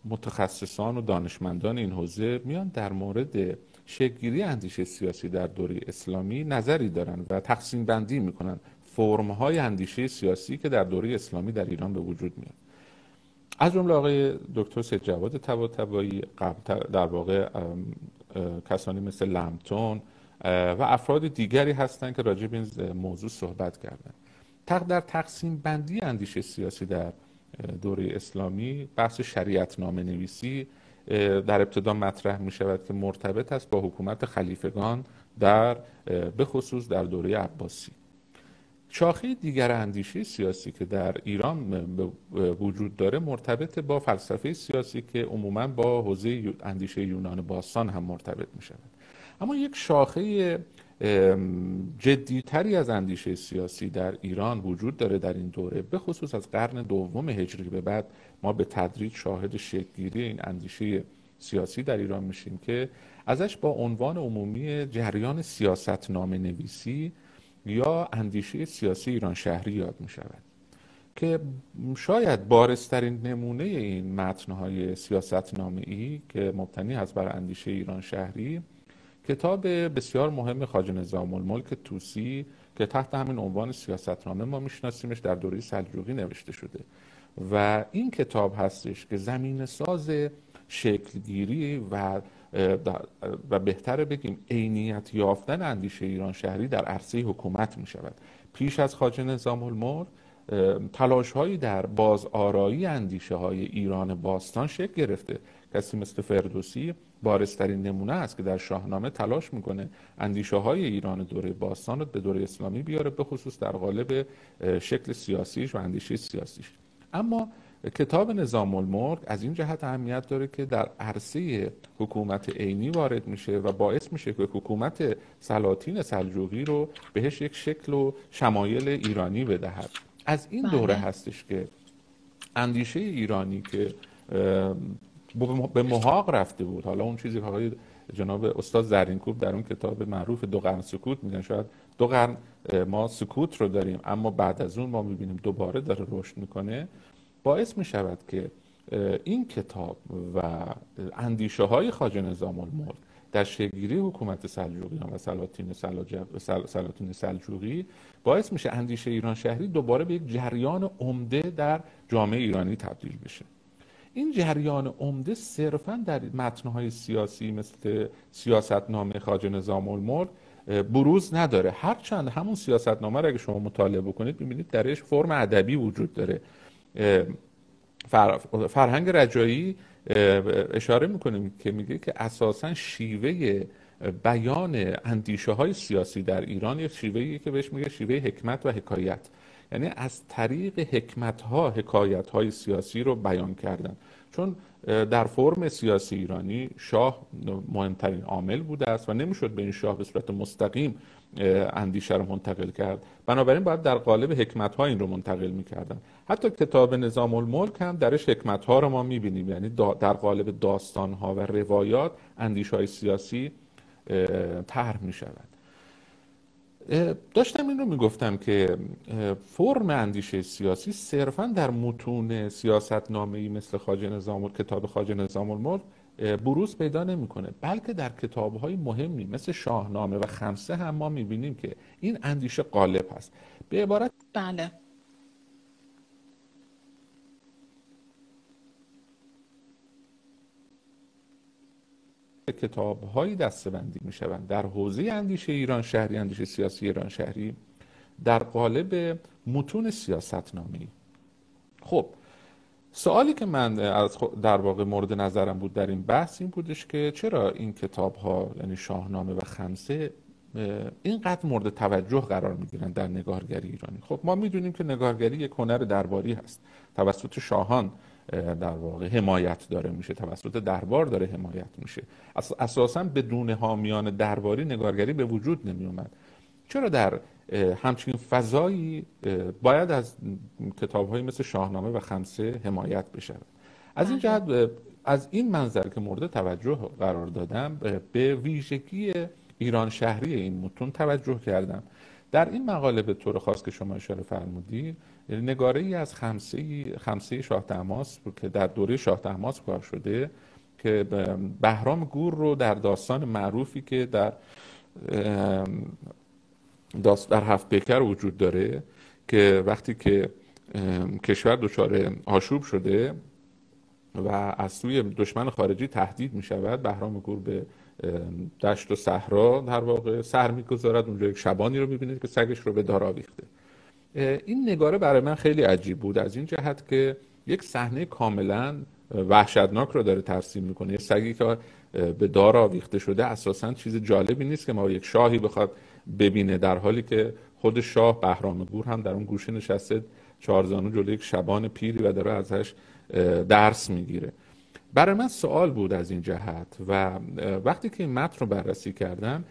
[SPEAKER 2] متخصصان و دانشمندان این حوزه میان در مورد شکلگیری اندیشه سیاسی در دوره اسلامی نظری دارن و تقسیم بندی می‌کنن فرم های اندیشه سیاسی که در دوره اسلامی در ایران به وجود میاد. از جمله آقای دکتر سید جواد طباطبایی در واقع کسانی مثل لمتون و افراد دیگری هستند که راجع به این موضوع صحبت کردن. در تقسیم بندی اندیشه سیاسی در دوره اسلامی بحث شریعت نامه نویسی در ابتدا مطرح می شود که مرتبط است با حکومت خلیفگان در به خصوص در دوره عباسی. شاخه دیگر اندیشه سیاسی که در ایران وجود داره مرتبط با فلسفه سیاسی که عموما با حوزه اندیشه یونان باستان هم مرتبط می شود. اما یک شاخه جدیتری از اندیشه سیاسی در ایران وجود داره در این دوره به خصوص از قرن دوم هجری به بعد ما به تدریج شاهد شکلگیری این اندیشه سیاسی در ایران میشیم که ازش با عنوان عمومی جریان سیاست نامه نویسی یا اندیشه سیاسی ایران شهری یاد می شود که شاید بارسترین نمونه این متنهای سیاست نامه ای که مبتنی هست بر اندیشه ایران شهری کتاب بسیار مهم خاج نظام الملک توسی که تحت همین عنوان سیاستنامه ما میشناسیمش در دوره سلجوقی نوشته شده. و این کتاب هستش که زمین ساز شکلگیری و و بهتره بگیم عینیت یافتن اندیشه ایران شهری در عرصه حکومت می شود پیش از خاج نظام الملک تلاش هایی در بازآرایی اندیشه های ایران باستان شکل گرفته. کسی مثل فردوسی بارسترین نمونه است که در شاهنامه تلاش می‌کنه اندیشه های ایران دوره باستان رو به دوره اسلامی بیاره به خصوص در قالب شکل سیاسیش و اندیشه سیاسیش اما کتاب نظام الملک از این جهت اهمیت داره که در عرصه حکومت عینی وارد میشه و باعث میشه که حکومت سلاطین سلجوقی رو بهش یک شکل و شمایل ایرانی بدهد از این دوره بله. هستش که اندیشه ایرانی که به محاق رفته بود. حالا اون چیزی که آقای جناب استاد زرینکوب در اون کتاب معروف دو قرن سکوت میگن. شاید دو قرن ما سکوت رو داریم اما بعد از اون ما می‌بینیم دوباره داره رشد می‌کنه. باعث می‌شود که این کتاب و اندیشه های خاج نظام الملک در شگیری حکومت سلجوقیان و سلاطین سلاطین سلجوقی باعث میشه اندیشه ایران شهری دوباره به یک جریان عمده در جامعه ایرانی تبدیل بشه. این جریان عمده صرفا در متنهای سیاسی مثل سیاستنامه خاج نظام الملک بروز نداره. هرچند همون سیاستنامه رو اگه شما مطالعه بکنید می‌بینید درش فرم ادبی وجود داره. فرهنگ رجایی اشاره می‌کنیم که میگه که اساسا شیوه بیان اندیشه های سیاسی در ایران یک شیوهی که بهش میگه شیوه حکمت و حکایت. یعنی از طریق حکمت ها حکایت های سیاسی رو بیان کردن. چون در فرم سیاسی ایرانی شاه مهمترین عامل بوده است و نمی‌شد به این شاه به صورت مستقیم اندیشه رو منتقل کرد. بنابراین باید در قالب حکمت ها این رو منتقل می‌کردن. حتی کتاب نظام الملک هم درش حکمت ها رو ما می‌بینیم. یعنی در قالب داستان ها و روایات اندیشه های سیاسی طرح می شود داشتم این رو می‌گفتم که فرم اندیشه سیاسی صرفا در متون سیاست نامه مثل خاج نظام کتاب خاج نظام الملک بروز پیدا نمی‌کنه. بلکه در کتاب های مهمی مثل شاهنامه و خمسه هم ما می‌بینیم که این اندیشه غالب هست. به عبارت
[SPEAKER 1] بله.
[SPEAKER 2] کتاب هایی دستبندی می شوند در حوزه اندیشه ایران شهری اندیشه سیاسی ایران شهری در قالب متون سیاست نامی خب سوالی که من در واقع مورد نظرم بود در این بحث این بودش که چرا این کتاب ها یعنی شاهنامه و خمسه اینقدر مورد توجه قرار می گیرند در نگارگری ایرانی؟ خب ما می‌دونیم که نگارگری یک هنر درباری هست. توسط شاهان در واقع حمایت داره میشه توسط دربار داره حمایت میشه. اساسا بدون حامیان درباری نگارگری به وجود نمی اومد چرا در همچین فضایی باید از کتاب های مثل شاهنامه و خمسه حمایت بشه از این بله. جهت از این منظر که مورد توجه قرار دادم به ویژگی ایران شهری این متون توجه کردم. در این مقاله به طور خاص که شما اشاره فرمودید نگاره ای از خمسه, خمسه شاه تماس که در دوره شاه تماس کار شده که بهرام گور رو در داستان معروفی که در داست در هفت پیکر وجود داره که وقتی که کشور دچار آشوب شده و از سوی دشمن خارجی تهدید می شود بهرام گور به دشت و صحرا در واقع سر می‌گذارد. اونجا یک شبانی رو می‌بینید که سگش رو به دار آویخته. این نگاره برای من خیلی عجیب بود. از این جهت که یک صحنه کاملا وحشتناک رو داره ترسیم می‌کنه. یه سگی که به دار آویخته شده اساسا چیز جالبی نیست که ما یک شاهی بخواد ببینه در حالی که خود شاه بهرام گور هم در اون گوشه نشسته چهارزانو جلوی یک شبان پیری و داره ازش درس می‌گیره. برای من سوال بود از این جهت و وقتی که این متن رو بررسی کردم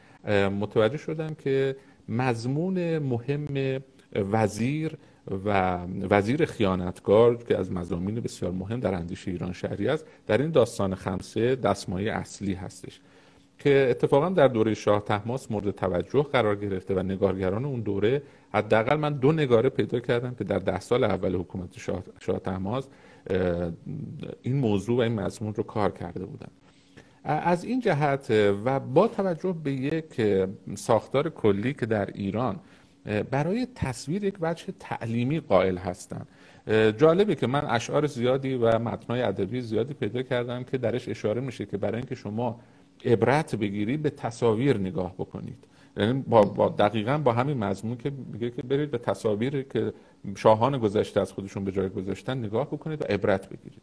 [SPEAKER 2] متوجه شدم که مضمون مهم وزیر و وزیر خیانتکار که از مضامین بسیار مهم در اندیشه ایران شهری است در این داستان خمسه دستمایه اصلی هستش که اتفاقا در دوره شاه تحماس مورد توجه قرار گرفته و نگارگران اون دوره حداقل من دو نگاره پیدا کردم که در ده سال اول حکومت شاه, شاه تحماس این موضوع و این مضمون رو کار کرده بودن. از این جهت و با توجه به یک ساختار کلی که در ایران برای تصویر یک وجه تعلیمی قائل هستند جالبه که من اشعار زیادی و متنای ادبی زیادی پیدا کردم که درش اشاره میشه که برای اینکه شما عبرت بگیرید به تصاویر نگاه بکنید. یعنی با, دقیقا با همین مضمون که میگه که برید به تصاویر که شاهان گذشته از خودشون به جای گذاشتن نگاه بکنید و عبرت بگیرید.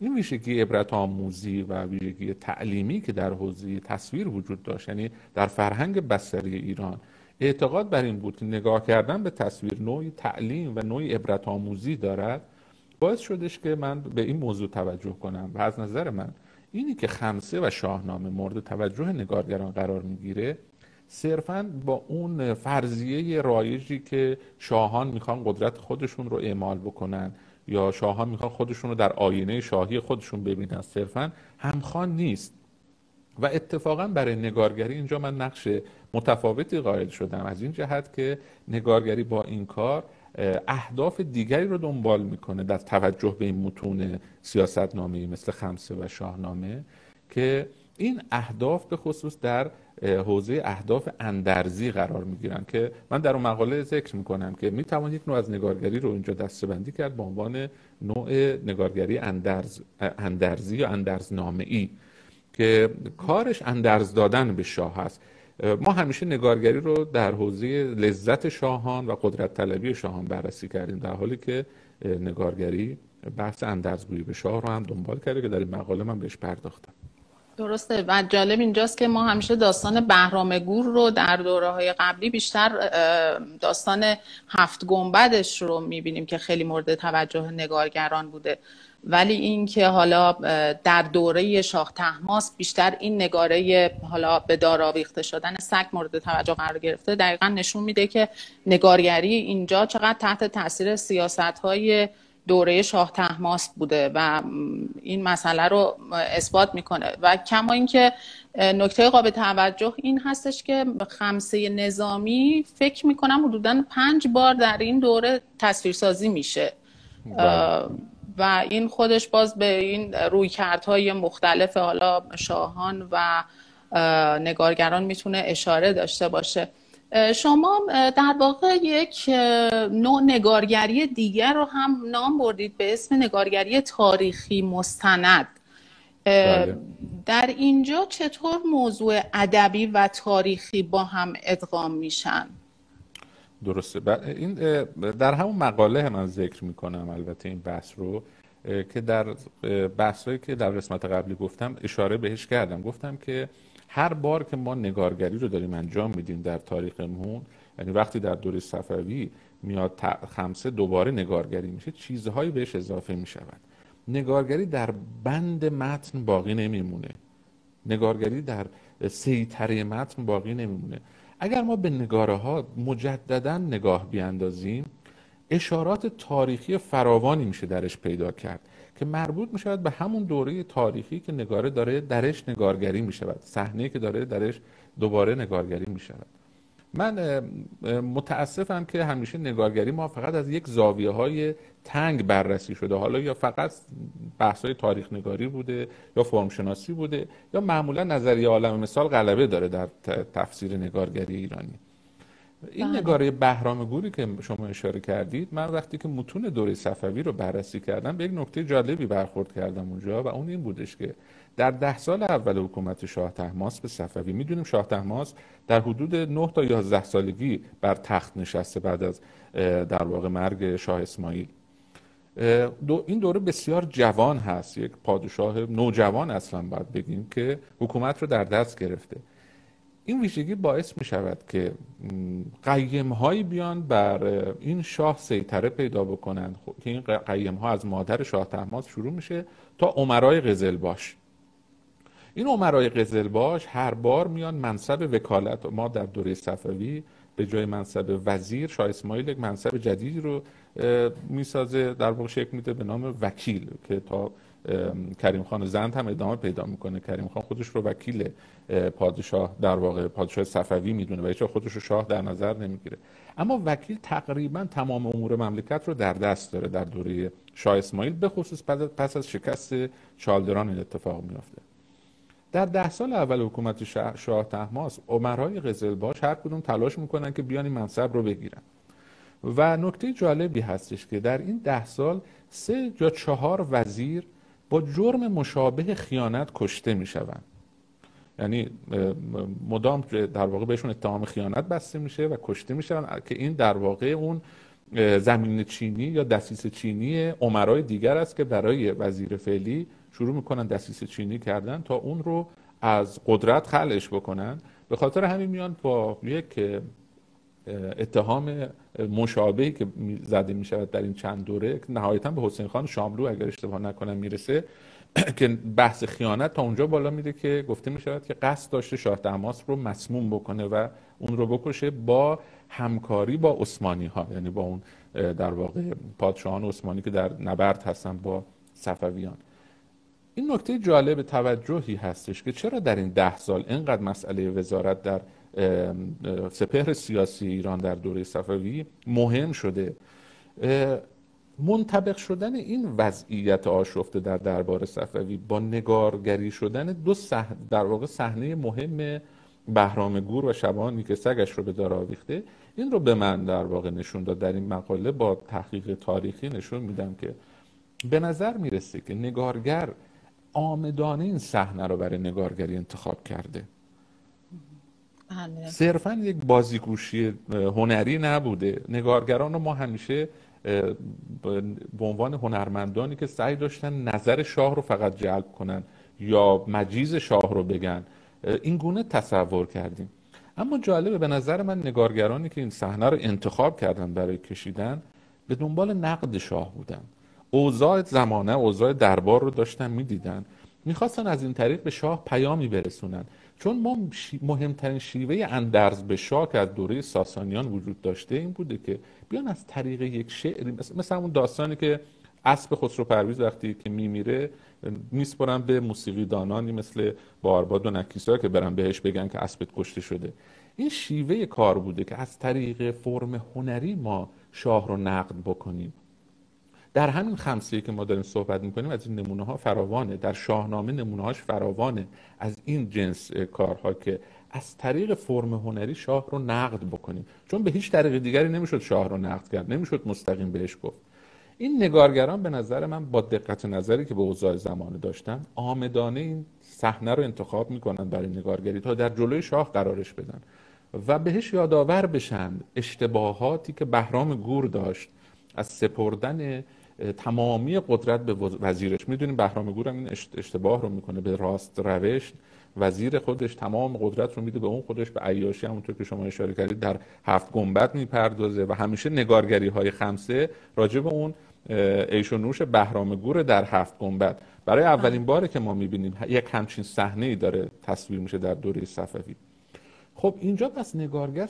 [SPEAKER 2] این ویژگی عبرت آموزی و ویژگی تعلیمی که در حوزه تصویر وجود داشت یعنی در فرهنگ بستری ایران اعتقاد بر این بود که نگاه کردن به تصویر نوعی تعلیم و نوعی عبرت آموزی دارد باعث شدش که من به این موضوع توجه کنم و از نظر من اینی که خمسه و شاهنامه مورد توجه نگارگران قرار می‌گیره صرفا با اون فرضیه رایجی که شاهان می‌خوان قدرت خودشون رو اعمال بکنن یا شاهان می‌خوان خودشون رو در آینه شاهی خودشون ببینن صرفا همخوان نیست. و اتفاقا برای نگارگری اینجا من نقش متفاوتی قائل شدم. از این جهت که نگارگری با این کار اهداف دیگری رو دنبال می‌کنه در توجه به این متون سیاست نامه مثل خمسه و شاهنامه که این اهداف به خصوص در حوزه اهداف اندرزی قرار می‌گیرن که من در اون مقاله ذکر می‌کنم که می‌توان یک نوع از نگارگری رو اینجا دسته‌بندی کرد به عنوان نوع نگارگری اندرز، اندرزی یا اندرزنامه ای که کارش اندرز دادن به شاه هست. ما همیشه نگارگری رو در حوزه لذت شاهان و قدرت طلبی شاهان بررسی کردیم در حالی که نگارگری بحث اندرزگویی به شاه رو هم دنبال کرده که در این مقاله من بهش پرداختم.
[SPEAKER 1] درسته. و جالب اینجاست که ما همیشه داستان بهرام گور رو در دوره های قبلی بیشتر داستان هفت گنبدش رو می‌بینیم که خیلی مورد توجه نگارگران بوده. ولی اینکه حالا در دوره شاه تحماس بیشتر این نگاره حالا به دار آویخته شدن سگ مورد توجه قرار گرفته دقیقا نشون میده که نگارگری اینجا چقدر تحت تاثیر سیاست های دوره شاه تحماس بوده و این مسئله رو اثبات می‌کنه. و کما اینکه نکته قابل توجه این هستش که خمسه نظامی فکر می‌کنم حدودا پنج بار در این دوره تصویرسازی میشه. بله. و این خودش باز به این رویکردهای مختلف حالا شاهان و نگارگران می‌تونه اشاره داشته باشه. شما در واقع یک نوع نگارگری دیگر رو هم نام بردید به اسم نگارگری تاریخی مستند. بله. در اینجا چطور موضوع ادبی و تاریخی با هم ادغام میشن؟
[SPEAKER 2] درسته. این در همون مقاله من ذکر می‌کنم البته این بحث رو که در بحثایی که در قسمت قبلی گفتم اشاره بهش کردم. گفتم که هر بار که ما نگارگری رو داریم انجام میدیم در تاریخمون یعنی وقتی در دوره صفوی میاد خمسه دوباره نگارگری میشه چیزهایی بهش اضافه می‌شود. نگارگری در بند متن باقی نمیمونه. نگارگری در سیطره متن باقی نمیمونه. اگر ما به نگاره ها مجددا نگاه بیاندازیم اشارات تاریخی فراوانی میشه درش پیدا کرد. که مربوط می شود به همون دوره تاریخی که نگاره داره درش نگارگری می شود. صحنه که داره درش دوباره نگارگری می شود. من متاسفم که همیشه نگارگری ما فقط از یک زاویه های تنگ بررسی شده. حالا یا فقط بحث های تاریخ نگاری بوده یا فرم شناسی بوده یا معمولا نظریه عالم مثال غلبه داره در تفسیر نگارگری ایرانی. این بله. نگاره بهرام گوری که شما اشاره کردید من وقتی که متون دوره صفوی رو بررسی کردم به یک نکته جالبی برخورد کردم اونجا و اون این بودش که در ده سال اول حکومت شاه تحماس به صفوی می‌دونیم شاه تحماس در حدود 9 تا 11 سالگی بر تخت نشسته بعد از در واقع مرگ شاه اسماعیل. دو این دوره بسیار جوان هست. یک پادشاه نوجوان اصلا باید بگیم که حکومت رو در دست گرفته. این ویژگی باعث می شود که قیم هایی بیان بر این شاه سیطره پیدا بکنند خب، که این قیم ها از مادر شاه تحماس شروع میشه تا عمرای قزلباش این عمرای قزلباش هر بار میان منصب وکالت ما در دوره صفوی به جای منصب وزیر شاه اسماعیل یک منصب جدیدی رو می‌سازه در واقع شکل میده به نام وکیل که تا کریم خان زند هم ادامه پیدا می‌کنه. کریم خان خودش رو وکیل پادشاه در واقع پادشاه صفوی می‌دونه و هیچ خودش رو شاه در نظر نمی‌گیره. اما وکیل تقریبا تمام امور مملکت رو در دست داره در دوره شاه اسماعیل به خصوص پس از شکست چالدران این اتفاق میافته. در ده سال اول حکومت شاه تحماس عمرهای قزلباش هر کدوم تلاش می‌کنن که بیان این منصب رو بگیرن. و نکته جالبی هستش که در این ده سال سه یا چهار وزیر با جرم مشابه خیانت کشته می‌شوند. یعنی مدام در واقع بهشون اتهام خیانت بسته میشه و کشته میشن که این در واقع اون زمین چینی یا دستیس چینی عمرای دیگر است که برای وزیر فعلی شروع می‌کنن دستیس چینی کردن تا اون رو از قدرت خلش بکنن. به خاطر همین میان با یک اتهام مشابهی که زده می شود در این چند دوره نهایتا به حسین خان شاملو اگر اشتباه نکنم می‌رسه که بحث خیانت تا اونجا بالا میره که گفته می شود که قصد داشته شاه دماس رو مسموم بکنه و اون رو بکشه با همکاری با عثمانی ها یعنی با اون در واقع پادشاهان عثمانی که در نبرد هستن با صفویان. این نکته جالب توجهی هستش که چرا در این ده سال اینقدر مسئله وزارت در سپهر سیاسی ایران در دوره صفوی مهم شده منطبق شدن این وضعیت آشفته در دربار صفوی با نگارگری شدن دو در واقع صحنه مهم بهرام گور و شبانی که سگش رو به دار آویخته این رو به من در واقع نشون داد در این مقاله با تحقیق تاریخی نشون میدم که به نظر می‌رسه که نگارگر آمدانه این صحنه رو برای نگارگری انتخاب کرده. صرفا یک بازیگوشی هنری نبوده. نگارگران رو ما همیشه به عنوان هنرمندانی که سعی داشتن نظر شاه رو فقط جلب کنن یا مجیز شاه رو بگن این گونه تصور کردیم. اما جالبه به نظر من نگارگرانی که این صحنه رو انتخاب کردن برای کشیدن به دنبال نقد شاه بودن. اوضاع زمانه اوضاع دربار رو داشتن می‌دیدن. می‌خواستن از این طریق به شاه پیامی برسونن. چون ما مهمترین شیوه اندرز به شاه که از دوره ساسانیان وجود داشته این بوده که بیان از طریق یک شعری مثل, مثل اون داستانی که اسب خسرو پرویز وقتی که میمیره میسپرن به موسیقی دانانی مثل بارباد و نکیسا که برن بهش بگن که اسبت کشته شده. این شیوه کار بوده که از طریق فرم هنری ما شاه رو نقد بکنیم. در همین خمسه که ما داریم صحبت می‌کنیم از این نمونه ها فراوانه. در شاهنامه نمونه هاش فراوانه. از این جنس کارها که از طریق فرم هنری شاه رو نقد بکنیم. چون به هیچ طریق دیگری نمی‌شد شاه رو نقد کرد. نمی‌شد مستقیم بهش گفت. این نگارگران به نظر من با دقت نظری که به اوضاع زمانه داشتن آمدانه این صحنه رو انتخاب می‌کنن برای نگارگری تا در جلوی شاه قرارش بدن و بهش یادآور بشن اشتباهاتی که بهرام گور داشت از سپردن تمامی قدرت به وزیرش می‌دونیم بهرام گورم این اشتباه رو می‌کنه به راست روش وزیر خودش تمام قدرت رو میده به اون خودش به عیاشی همونطور که شما اشاره کردید در هفت گنبد می‌پردازه و همیشه نگارگری های خمسه راجع به اون ایش و نوش بهرام گور در هفت گنبد. برای اولین باره که ما می‌بینیم یک همچین صحنه ای داره تصویر میشه در دوره صفوی. خب اینجا پس نگارگر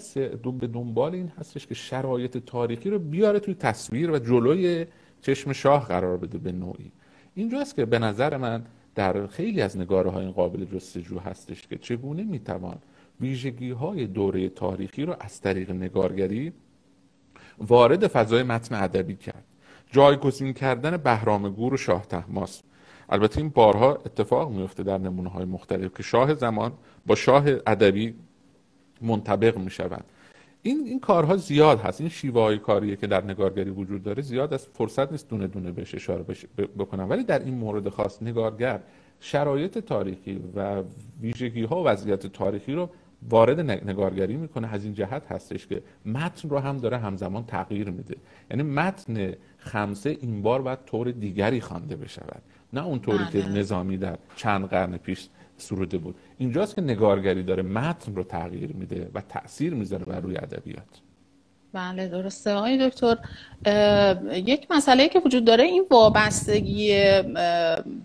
[SPEAKER 2] به دنبال این هستش که شرایط تاریخی رو بیاره توی تصویر و جلوی چشم شاه قرار بده به نوعی. اینجاست که به نظر من در خیلی از نگاره های قابل جستجو هستش که چگونه می‌توان ویژگی های دوره تاریخی رو از طریق نگارگری وارد فضای متن ادبی کرد. جایگزین کردن بهرام گور و شاه تحماس. البته این بارها اتفاق میفته در نمونه های مختلف که شاه زمان با شاه ادبی منطبق می‌شوند این این کارها زیاد هست. این شیوه های کاریه که در نگارگری وجود داره زیاد از فرصت نیست دونه دونه بهش اشاره بکنم. ولی در این مورد خاص نگارگر شرایط تاریخی و ویژگی ها و وضعیت تاریخی رو وارد نگارگری می‌کنه. از این جهت هستش که متن رو هم داره همزمان تغییر میده. یعنی متن خمسه این بار باید طور دیگری خوانده بشود. نه اون طوری که بله. نظامی در چند قرن پیش سروده بود. اینجاست که نگارگری داره متن رو تغییر میده و تاثیر می‌ذاره بر روی ادبیات.
[SPEAKER 1] بله درسته. آقای دکتر یک مسئله که وجود داره این وابستگی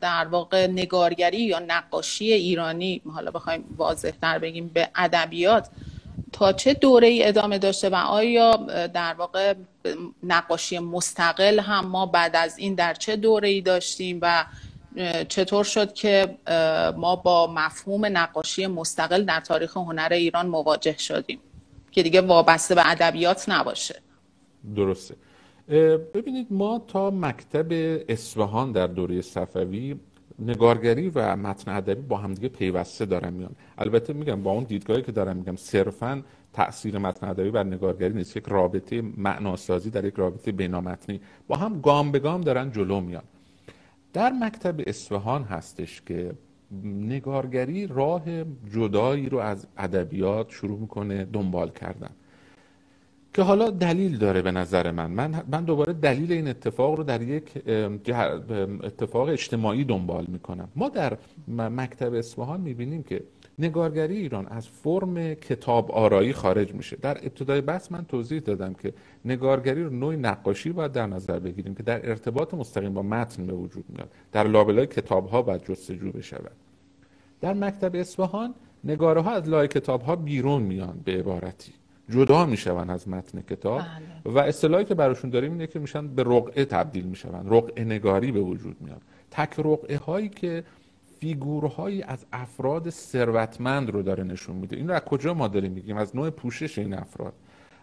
[SPEAKER 1] در واقع نگارگری یا نقاشی ایرانی حالا بخوایم واضح تر بگیم به ادبیات تا چه دوره ای ادامه داشته و آیا در واقع نقاشی مستقل هم ما بعد از این در چه دوره ای داشتیم و چطور شد که ما با مفهوم نقاشی مستقل در تاریخ هنر ایران مواجه شدیم؟ که دیگه وابسته به ادبیات نباشه.
[SPEAKER 2] درسته. ببینید ما تا مکتب اصفهان در دوره صفوی نگارگری و متن ادبی با همدیگه پیوسته دارن میان. البته میگم با اون دیدگاهی که دارم میگم صرفا تاثیر متن ادبی بر نگارگری نیست. یک رابطه معناسازی در یک رابطه بینامتنی. با هم گام به گام دارن جلو میان. در مکتب اصفهان هستش که نگارگری راه جدایی رو از ادبیات شروع می‌کنه دنبال کردن. که حالا دلیل داره به نظر من. من, من دوباره دلیل این اتفاق رو در یک اتفاق اجتماعی دنبال می‌کنم. ما در مکتب اصفهان می‌بینیم که نگارگری ایران از فرم کتاب آرایی خارج میشه. در ابتدای بحث من توضیح دادم که نگارگری رو نوعی نقاشی باید در نظر بگیریم که در ارتباط مستقیم با متن به وجود میاد. در لابلای کتاب ها باید جستجو بشود. در مکتب اصفهان نگاره ها از لای کتاب ها بیرون میان به عبارتی. جدا میشون از متن کتاب بله. و اصطلاحی که براشون داریم اینه که میشن به رقعه تبدیل میشون رقعه نگاری به وجود میاد. تک رقعه هایی که فیگورهایی از افراد ثروتمند رو داره نشون میده. این رو از کجا ما داریم میگیم؟ از نوع پوشش این افراد.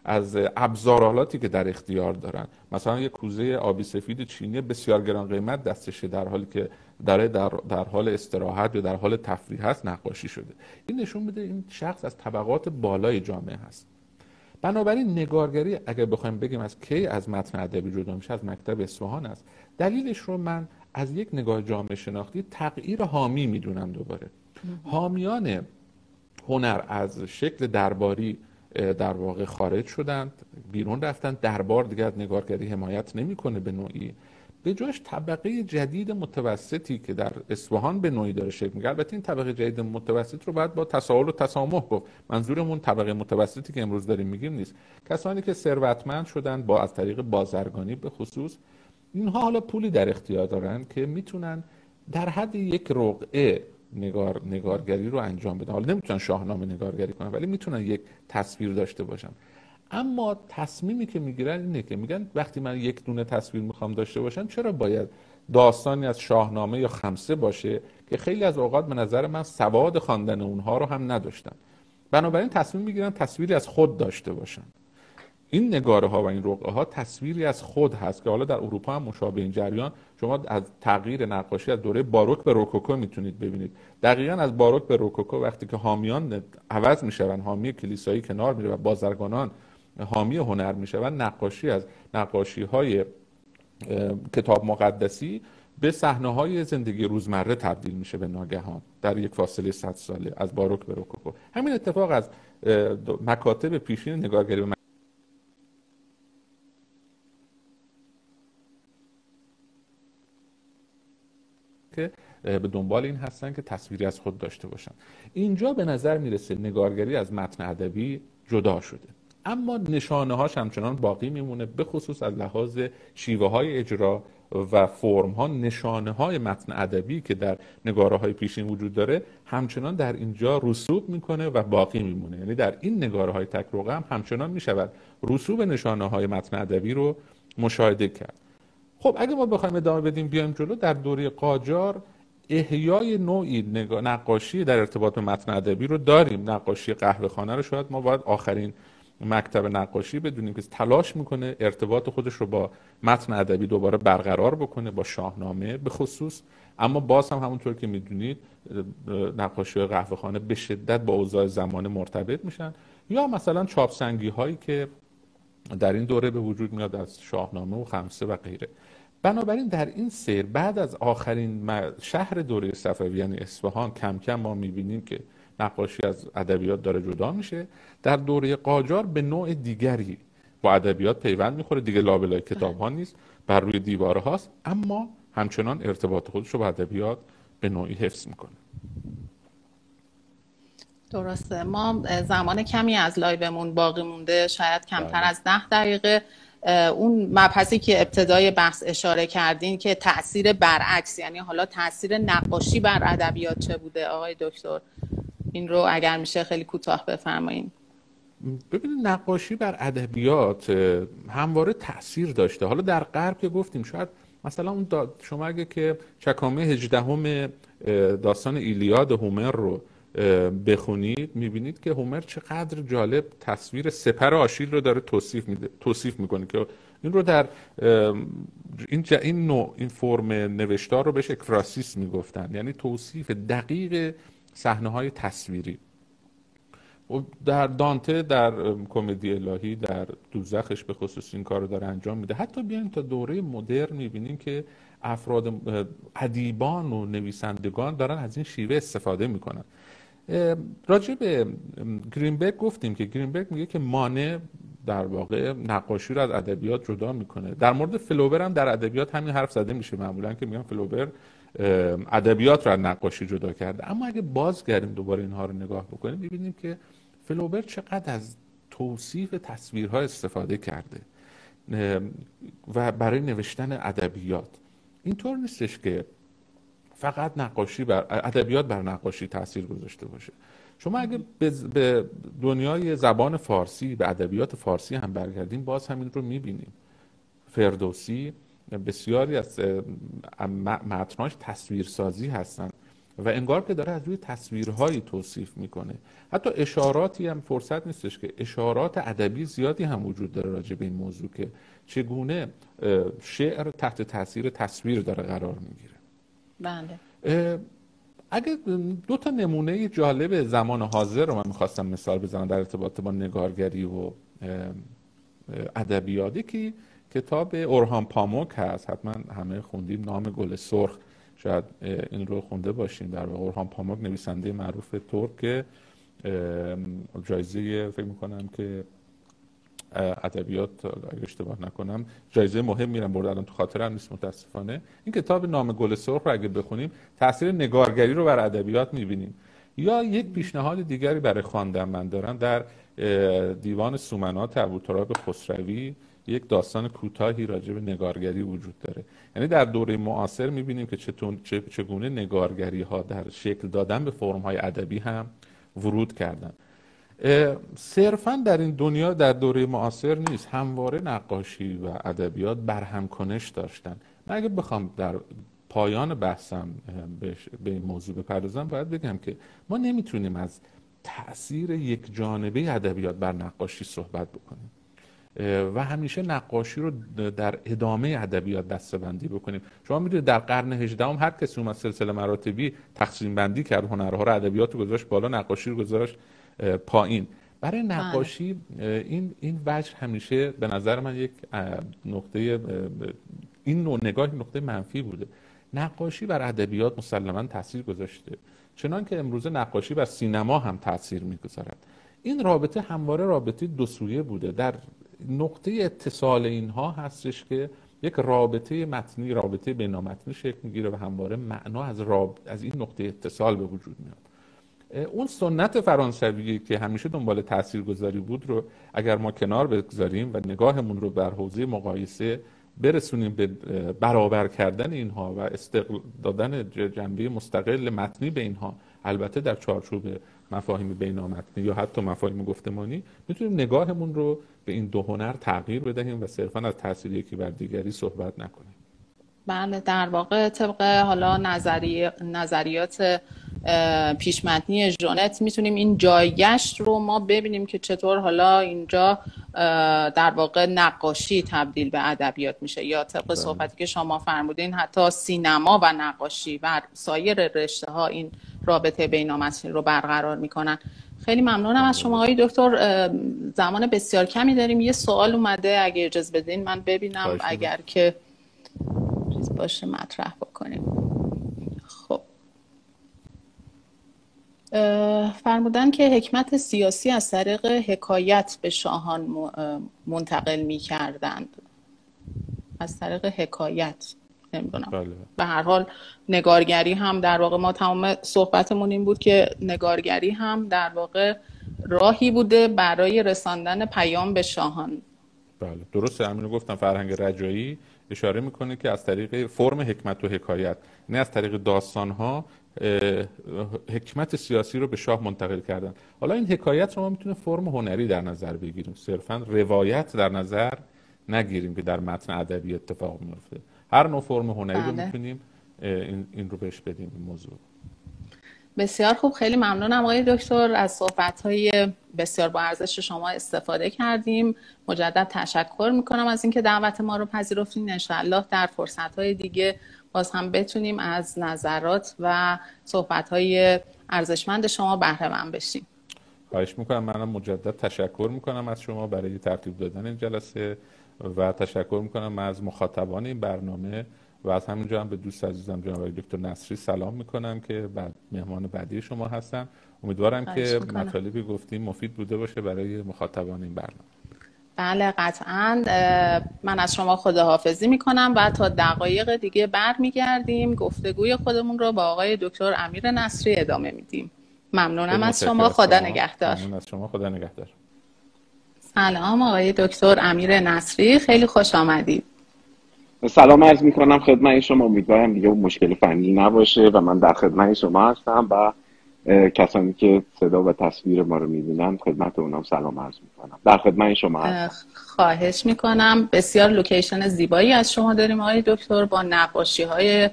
[SPEAKER 2] از ابزارالاتی که در اختیار دارن. مثلا یه کوزه آبی سفید چینی بسیار گران قیمت دستشه در حالی که در, در, در حال استراحت یا در حال تفریح هست نقاشی شده. این نشون میده این شخص از طبقات بالای جامعه هست. بنابراین نگارگری اگر بخوایم بگیم از کی از متن ادبی جدا میشه از مکتب اصفهان است دلیلش رو من از یک نگاه جامعه شناختی تغییر حامی می‌دونم دوباره. حامیان هنر از شکل درباری در واقع خارج شدند بیرون رفتند. دربار دیگر از نگارگری حمایت نمی‌کنه به نوعی. به جاش طبقه جدید متوسطی که در اصفهان به نوعی داره شکل می‌گیره. البته این طبقه جدید متوسط رو باید با تساهل و تسامح گفت. منظورمون طبقه متوسطی که امروز داریم میگیم نیست. کسانی که ثروتمند شدن با از طریق بازرگانی به خصوص اینها حالا پولی در اختیار دارن که می‌تونن در حد یک رقعه نگار، نگارگری رو انجام بدن. حالا نمی‌تونن شاهنامه نگارگری کنن ولی می‌تونن یک تصویر داشته باشن. اما تصمیمی که می‌گیرن اینه که میگن وقتی من یک دونه تصویر می‌خوام داشته باشم چرا باید داستانی از شاهنامه یا خمسه باشه که خیلی از اوقات به نظر من سواد خواندن اونها رو هم نداشتن. بنابراین تصمیم می‌گیرن تصویری از خود داشته باشن. این نگاره ها و این رقعه ها تصویری از خود هست که حالا در اروپا هم مشابه این جریان شما از تغییر نقاشی از دوره باروک به روکوکو می‌تونید ببینید. دقیقا از باروک به روکوکو وقتی که حامیان عوض میشون حامی کلیسایی کنار میره و بازرگانان حامی هنر میشون نقاشی از نقاشی های کتاب مقدسی به صحنه های زندگی روزمره تبدیل میشه به ناگهان در یک فاصله 100 ساله از باروک به روکوکو. همین اتفاق از مکاتب پیشین نگارگری که به دنبال این هستن که تصویری از خود داشته باشن. اینجا به نظر می‌رسه نگارگری از متن ادبی جدا شده. اما نشانه هاش همچنان باقی میمونه به خصوص از لحاظ شیوه های اجرا و فرم ها نشانه های متن ادبی که در نگاره های پیشین وجود داره همچنان در اینجا رسوب می‌کنه و باقی میمونه. یعنی در این نگاره های تک هم همچنان می‌شود رسوب نشانه های متن ادبی رو مشاهده کرد. خب اگه ما بخوایم ادامه بدیم بیایم جلو در دوره قاجار احیای نوعی نقاشی در ارتباط به متن ادبی رو داریم. نقاشی قهوه خانه رو شاید ما باید آخرین مکتب نقاشی بدونیم که تلاش می‌کنه ارتباط خودش رو با متن ادبی دوباره برقرار بکنه با شاهنامه به خصوص. اما باز هم همونطور که می‌دونید نقاشی قهوه خانه به شدت با اوضاع زمانه مرتبط میشن. یا مثلا چاپسنگی هایی که در این دوره به وجود میاد از شاهنامه و خمسه و غیره. بنابراین در این سیر بعد از آخرین شهر دوره صفوی یعنی اصفهان کم کم ما می‌بینیم که نقاشی از ادبیات داره جدا میشه در دوره قاجار به نوع دیگری با ادبیات پیوند می‌خوره. دیگه لابلای کتاب ها نیست بر روی دیواره هاست اما همچنان ارتباط خودش رو با ادبیات به نوعی حفظ می‌کنه.
[SPEAKER 1] درسته. ما زمان کمی از لایومون باقی مونده شاید کمتر بله. از ده دقیقه. اون مبحثی که ابتدای بحث اشاره کردین که تاثیر برعکس یعنی حالا تاثیر نقاشی بر ادبیات چه بوده؟ آقای دکتر این رو اگر میشه خیلی کوتاه بفرمایید
[SPEAKER 2] ببینید نقاشی بر ادبیات همواره تاثیر داشته. حالا در غرب که گفتیم شاید مثلا اون شما اگه که چکامه هجدهم داستان ایلیاد هومر رو بخونید می‌بینید که هومر چقدر جالب تصویر سپر آشیل رو داره توصیف میده توصیف می‌کنه که این رو در این این نوع این فرم نوشتار رو بهش اکفراسیس می‌گفتن. یعنی توصیف دقیق صحنه های تصویری. و در دانته در کمدی الهی در دوزخش به خصوص این کار رو داره انجام میده. حتی بیاین تا دوره مدرن می‌بینیم که افراد ادیبان و نویسندگان دارن از این شیوه استفاده می‌کنن. راجع به گرینبرگ گفتیم که گرینبرگ میگه که مانع در واقع نقاشی رو از ادبیات جدا می‌کنه. در مورد فلوبر هم در ادبیات همین حرف زده میشه معمولا که میگن فلوبر ادبیات رو از نقاشی جدا کرده. اما اگه بازگردیم دوباره اینها رو نگاه بکنیم می‌بینیم که فلوبر چقدر از توصیف تصویرها استفاده کرده و برای نوشتن ادبیات. اینطور نیستش که فقط نقاشی بر ادبیات بر نقاشی تاثیر گذاشته باشه. شما اگه به دنیای زبان فارسی به ادبیات فارسی هم برگردیم باز همین رو می‌بینیم. فردوسی بسیاری از متناش تصویرسازی هستند و انگار که داره از روی تصویرهایی توصیف می‌کنه. حتی اشاراتی هم فرصت نیستش که اشارات ادبی زیادی هم وجود داره راجع به این موضوع که چگونه شعر تحت تاثیر تصویر داره قرار می‌گیره.
[SPEAKER 1] بله.
[SPEAKER 2] اگه دو تا نمونه جالب زمان حاضر رو من می‌خواستم مثال بزنم در ارتباط با نگارگری و ادبیاتی که کتاب اورهان پاموک هست. حتما همه خوندیم. نام گل سرخ. شاید این رو خونده باشین. در واقع اورهان پاموک نویسنده معروف ترک جایزه فکر می‌کنم که ادبیات اگه اشتباه نکنم جایزه مهم میرم برد الان تو خاطرم نیست متاسفانه. این کتاب نام گل سرخ رو اگه بخونیم تاثیر نگارگری رو بر ادبیات می‌بینیم. یا یک پیشنهاد دیگری برای خواندن من دارم. در دیوان سومنات ابوتراب خسروی یک داستان کوتاهی راجع به نگارگری وجود داره. یعنی در دوره معاصر می‌بینیم که چگونه نگارگری ها در شکل دادن به فرم های ادبی هم ورود کردن. صرفا در این دنیا در دوره معاصر نیست. همواره نقاشی و ادبیات برهم کنش داشتن. من اگه بخوام در پایان بحثم به این موضوع بپردازم باید بگم که ما نمی‌تونیم از تاثیر یک جانبه ادبیات بر نقاشی صحبت بکنیم. و همیشه نقاشی رو در ادامه ادبیات دستبندی بکنیم. شما می‌دونید در قرن 18 هم هر کسی اومد سلسله مراتبی تقسیم بندی کرد هنرها رو ادبیات رو گذاشت بالا نقاشی رو گذاشت. پایین. برای بله. نقاشی این این وجه همیشه به نظر من یک نقطه این نوع نگاه نقطه منفی بوده. نقاشی بر ادبیات مسلما تاثیر گذاشته. چنان که امروزه نقاشی بر سینما هم تاثیر می‌گذارد. این رابطه همواره رابطه دو سویه بوده. در نقطه اتصال اینها هستش که یک رابطه متنی رابطه بینامتنی شکل می‌گیره و همواره معنا از, راب... از این نقطه اتصال به وجود میاد. اون سنت فرانسوی که همیشه دنبال تاثیرگذاری بود رو اگر ما کنار بگذاریم و نگاهمون رو بر حوزه مقایسه برسونیم به برابر کردن اینها و استقل دادن جنبه مستقل متنی به اینها البته در چارچوب مفاهیم بینامتنی یا حتی مفاهیم گفتمانی می‌تونیم نگاهمون رو به این دو هنر تغییر بدهیم و صرفا از تاثیر یکی بر دیگری صحبت نکنیم.
[SPEAKER 1] بله در واقع طبق حالا نظری... نظریات پیشمتنی ژونت می‌تونیم این جایگشت رو ما ببینیم که چطور حالا اینجا در واقع نقاشی تبدیل به ادبیات میشه یا طبق بله. صحبتی که شما فرمودین حتی سینما و نقاشی و سایر رشته ها این رابطه بینامسیل رو برقرار می‌کنن. خیلی ممنونم از شما آقای دکتر. زمان بسیار کمی داریم. یه سوال اومده اگه اجازه بدین من ببینم اگر که باشه مطرح بکنیم. فرمودن که حکمت سیاسی از طریق حکایت به شاهان منتقل می کردند از طریق حکایت. نمی‌دونم. بله. به هر حال نگارگری هم در واقع ما تمام صحبتمون این بود که نگارگری هم در واقع راهی بوده برای رساندن پیام به شاهان.
[SPEAKER 2] بله. درسته. همینو گفتم. فرهنگ رجایی اشاره می‌کنه که از طریق فرم حکمت و حکایت نه از طریق داستان ها حکمت سیاسی رو به شاه منتقل کردن. حالا این حکایت رو ما می‌تونه فرم هنری در نظر بگیریم. صرفا روایت در نظر نگیریم که در متن ادبی اتفاق میفته هر نوع فرم هنری بله. رو می‌تونیم این, این رو بهش بدیم این موضوع.
[SPEAKER 1] بسیار خوب. خیلی ممنونم آقای دکتر. از صحبت های بسیار با ارزش شما استفاده کردیم. مجدد تشکر می‌کنم از اینکه دعوت ما رو پذیرفتین. انشاءالله در فرصت های دیگه باز هم بتونیم از نظرات و صحبت های ارزشمند شما بهره من بشیم.
[SPEAKER 2] خواهش می‌کنم. منم مجدد تشکر می‌کنم از شما برای ترتیب دادن این جلسه و تشکر می‌کنم از مخاطبان این برنامه و از همینجا هم به دوست عزیزم جناب دکتر نصری سلام می‌کنم که بعد مهمان بعدی شما هستن. امیدوارم که مطالبی گفتیم مفید بوده باشه برای مخاطبان این برنامه.
[SPEAKER 1] بله قطعا من از شما خداحافظی می‌کنم و تا دقایق دیگه برمیگردیم گفتگوی خودمون رو با آقای دکتر امیر نصری ادامه میدیم. ممنونم از شما. خدا نگهدار.
[SPEAKER 2] ممنون از شما. خدا نگهدار.
[SPEAKER 1] سلام آقای دکتر امیر نصری. خیلی خوش آمدید.
[SPEAKER 3] سلام عرض می‌کنم خدمت شما. امیدوارم دیگه مشکل فنی نباشه و من در خدمت شما هستم و کسانی که صدا و تصویر ما رو می‌بینن خدمت اونام سلام عرض می‌کنم. در خدمت شما هستم.
[SPEAKER 1] خواهش می‌کنم. بسیار لوکیشن زیبایی از شما داریم آقای دکتر. با نقاشی های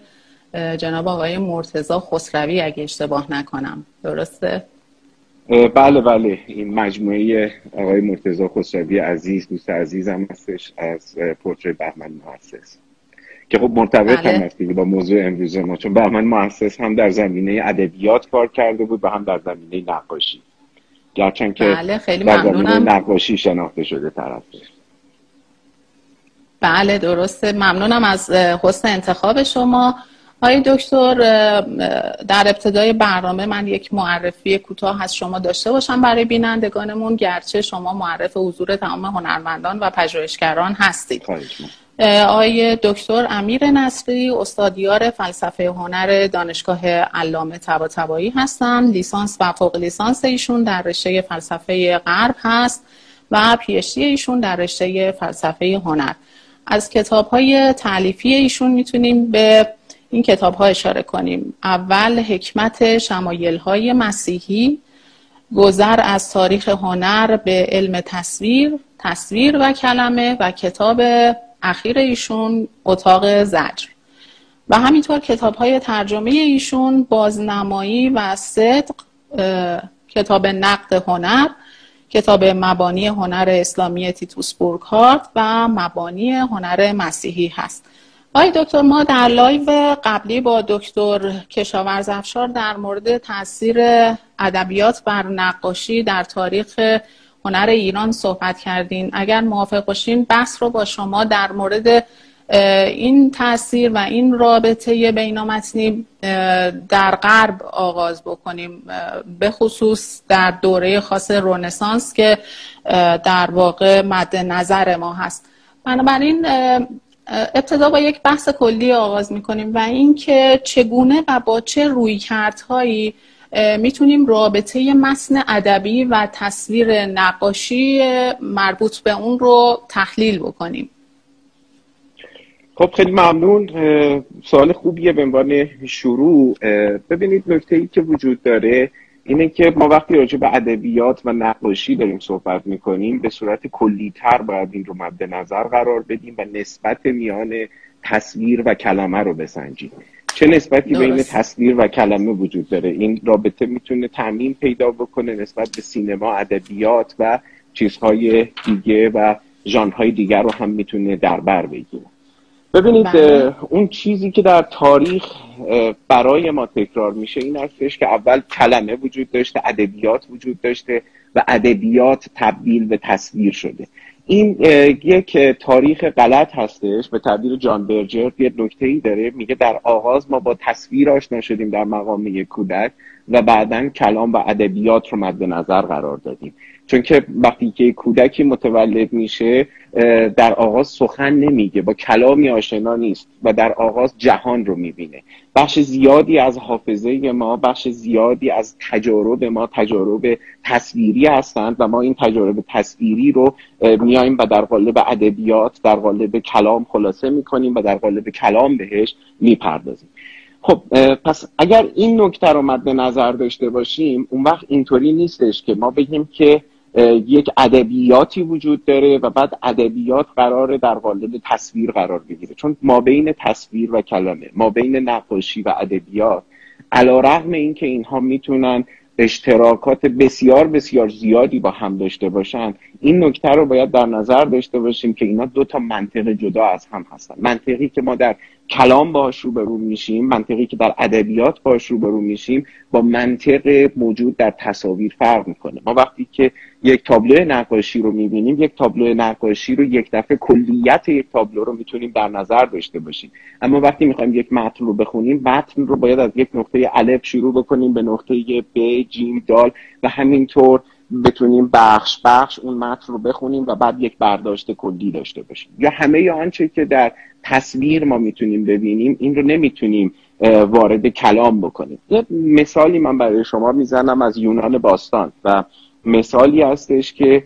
[SPEAKER 1] جناب آقای مرتزا خسروی اگه اشتباه نکنم. درسته؟
[SPEAKER 3] بله بله. این مجموعه آقای مرتزا خسروی عزیز دوست عزیزم هستش از پورتری بهمن مؤسس. که خب مرتبط بله. هم هست با موضوع امروز ما چون بهمن مؤسس هم در زمینه ادبیات کار کرده بود و هم در زمینه نقاشی. گرچند که
[SPEAKER 1] بله خیلی در زمینه
[SPEAKER 3] نقاشی شناخته شده طرفش
[SPEAKER 1] بله درسته. ممنونم از حسن انتخاب شما. آقای دکتر در ابتدای برنامه من یک معرفی کوتاه از شما داشته باشم برای بینندگانمون گرچه شما معرف حضور تمام هنرمندان و پژوهشگران هستید. آقای دکتر امیر نصری استادیار فلسفه هنر دانشگاه علامه طباطبایی هستند لیسانس و فوق لیسانس ایشون در رشته فلسفه غرب هست و پیشتی ایشون در رشته فلسفه هنر. از کتاب های تعلیفی ایشون می‌تونیم به این کتاب ها اشاره کنیم. اول حکمت شمایل های مسیحی. گذر از تاریخ هنر به علم تصویر تصویر و کلمه و کتاب اخیر ایشون اتاق زجر. و همینطور کتاب های ترجمه ایشون بازنمایی و صدق کتاب نقد هنر کتاب مبانی هنر اسلامی تیتوس بورکهارت و مبانی هنر مسیحی هست. آقای دکتر ما در live قبلی با دکتر کشاورز افشار در مورد تاثیر ادبیات بر نقاشی در تاریخ هنر ایران صحبت کردیم. اگر موافق باشین بحث رو با شما در مورد این تاثیر و این رابطه بینامتنی در غرب آغاز بکنیم. به خصوص در دوره خاص رونسانس که در واقع مد نظر ما هست. بنابراین ابتدا با یک بحث کلی آغاز می‌کنیم و اینکه چگونه و با چه رویکردهایی می‌تونیم رابطه متن ادبی و تصویر نقاشی مربوط به اون رو تحلیل بکنیم.
[SPEAKER 3] خب خیلی ممنون. سوال خوبیه به عنوان شروع. ببینید نکته ای که وجود داره اینه که ما وقتی راجع به ادبیات و نقاشی داریم صحبت می‌کنیم به صورت کلیتر باید این رو مد نظر قرار بدیم و نسبت میان تصویر و کلمه رو بسنجیم. چه نسبتی بین تصویر و کلمه وجود داره؟ این رابطه می‌تونه تعمین پیدا بکنه نسبت به سینما ادبیات و چیزهای دیگه و ژانرهای دیگر رو هم می‌تونه در بر بگیره. ببینید بله. اون چیزی که در تاریخ برای ما تکرار میشه این هستش که اول کلمه وجود داشته ادبیات وجود داشته و ادبیات تبدیل به تصویر شده. این یک تاریخ غلط هستش. به تعبیر جان برجر یه نکته ای داره. میگه در آغاز ما با تصویر آشنا شدیم در مقام یک کودک. و بعدا کلام و ادبیات رو مد نظر قرار دادیم. چون که وقتی که کودکی متولد میشه در آغاز سخن نمیگه با کلامی آشنا نیست و در آغاز جهان رو می‌بینه. بخش زیادی از حافظه ما بخش زیادی از تجارب ما تجارب تصویری هستند و ما این تجارب تصویری رو میایم و در قالب ادبیات در قالب کلام خلاصه می‌کنیم و در قالب کلام بهش می‌پردازیم. خب پس اگر این نکته رو مد نظر داشته باشیم اون وقت اینطوری نیستش که ما بگیم که یک ادبیاتی وجود داره و بعد ادبیات قراره در قالب تصویر قرار بگیره. چون ما بین تصویر و کلمه ما بین نقاشی و ادبیات علا رغم این که اینها می‌تونن اشتراکات بسیار بسیار زیادی با هم داشته باشن این نکته رو باید در نظر داشته باشیم که اینا دو تا منطق جدا از هم هستن. منطقی که ما در کلام باش روبرو میشیم منطقی که در ادبیات باش روبرو میشیم با منطق موجود در تصاویر فرق می‌کنه. ما وقتی که یک تابلو نقاشی رو می‌بینیم یک تابلو نقاشی رو یک دفعه کلیت یک تابلو رو می‌تونیم در نظر داشته باشیم. اما وقتی می‌خوایم یک متن رو بخونیم متن رو باید از یک نقطه الف شروع بکنیم به نقطه ب جیم دال و همینطور بتونیم بخش بخش اون متن رو بخونیم و بعد یک برداشت کلی داشته باشیم. یا همه آنچه که در تصویر ما می‌تونیم ببینیم این رو نمی‌تونیم وارد کلام بکنیم. یه مثالی من برای شما می‌زنم از یونان باستان و مثالی هستش که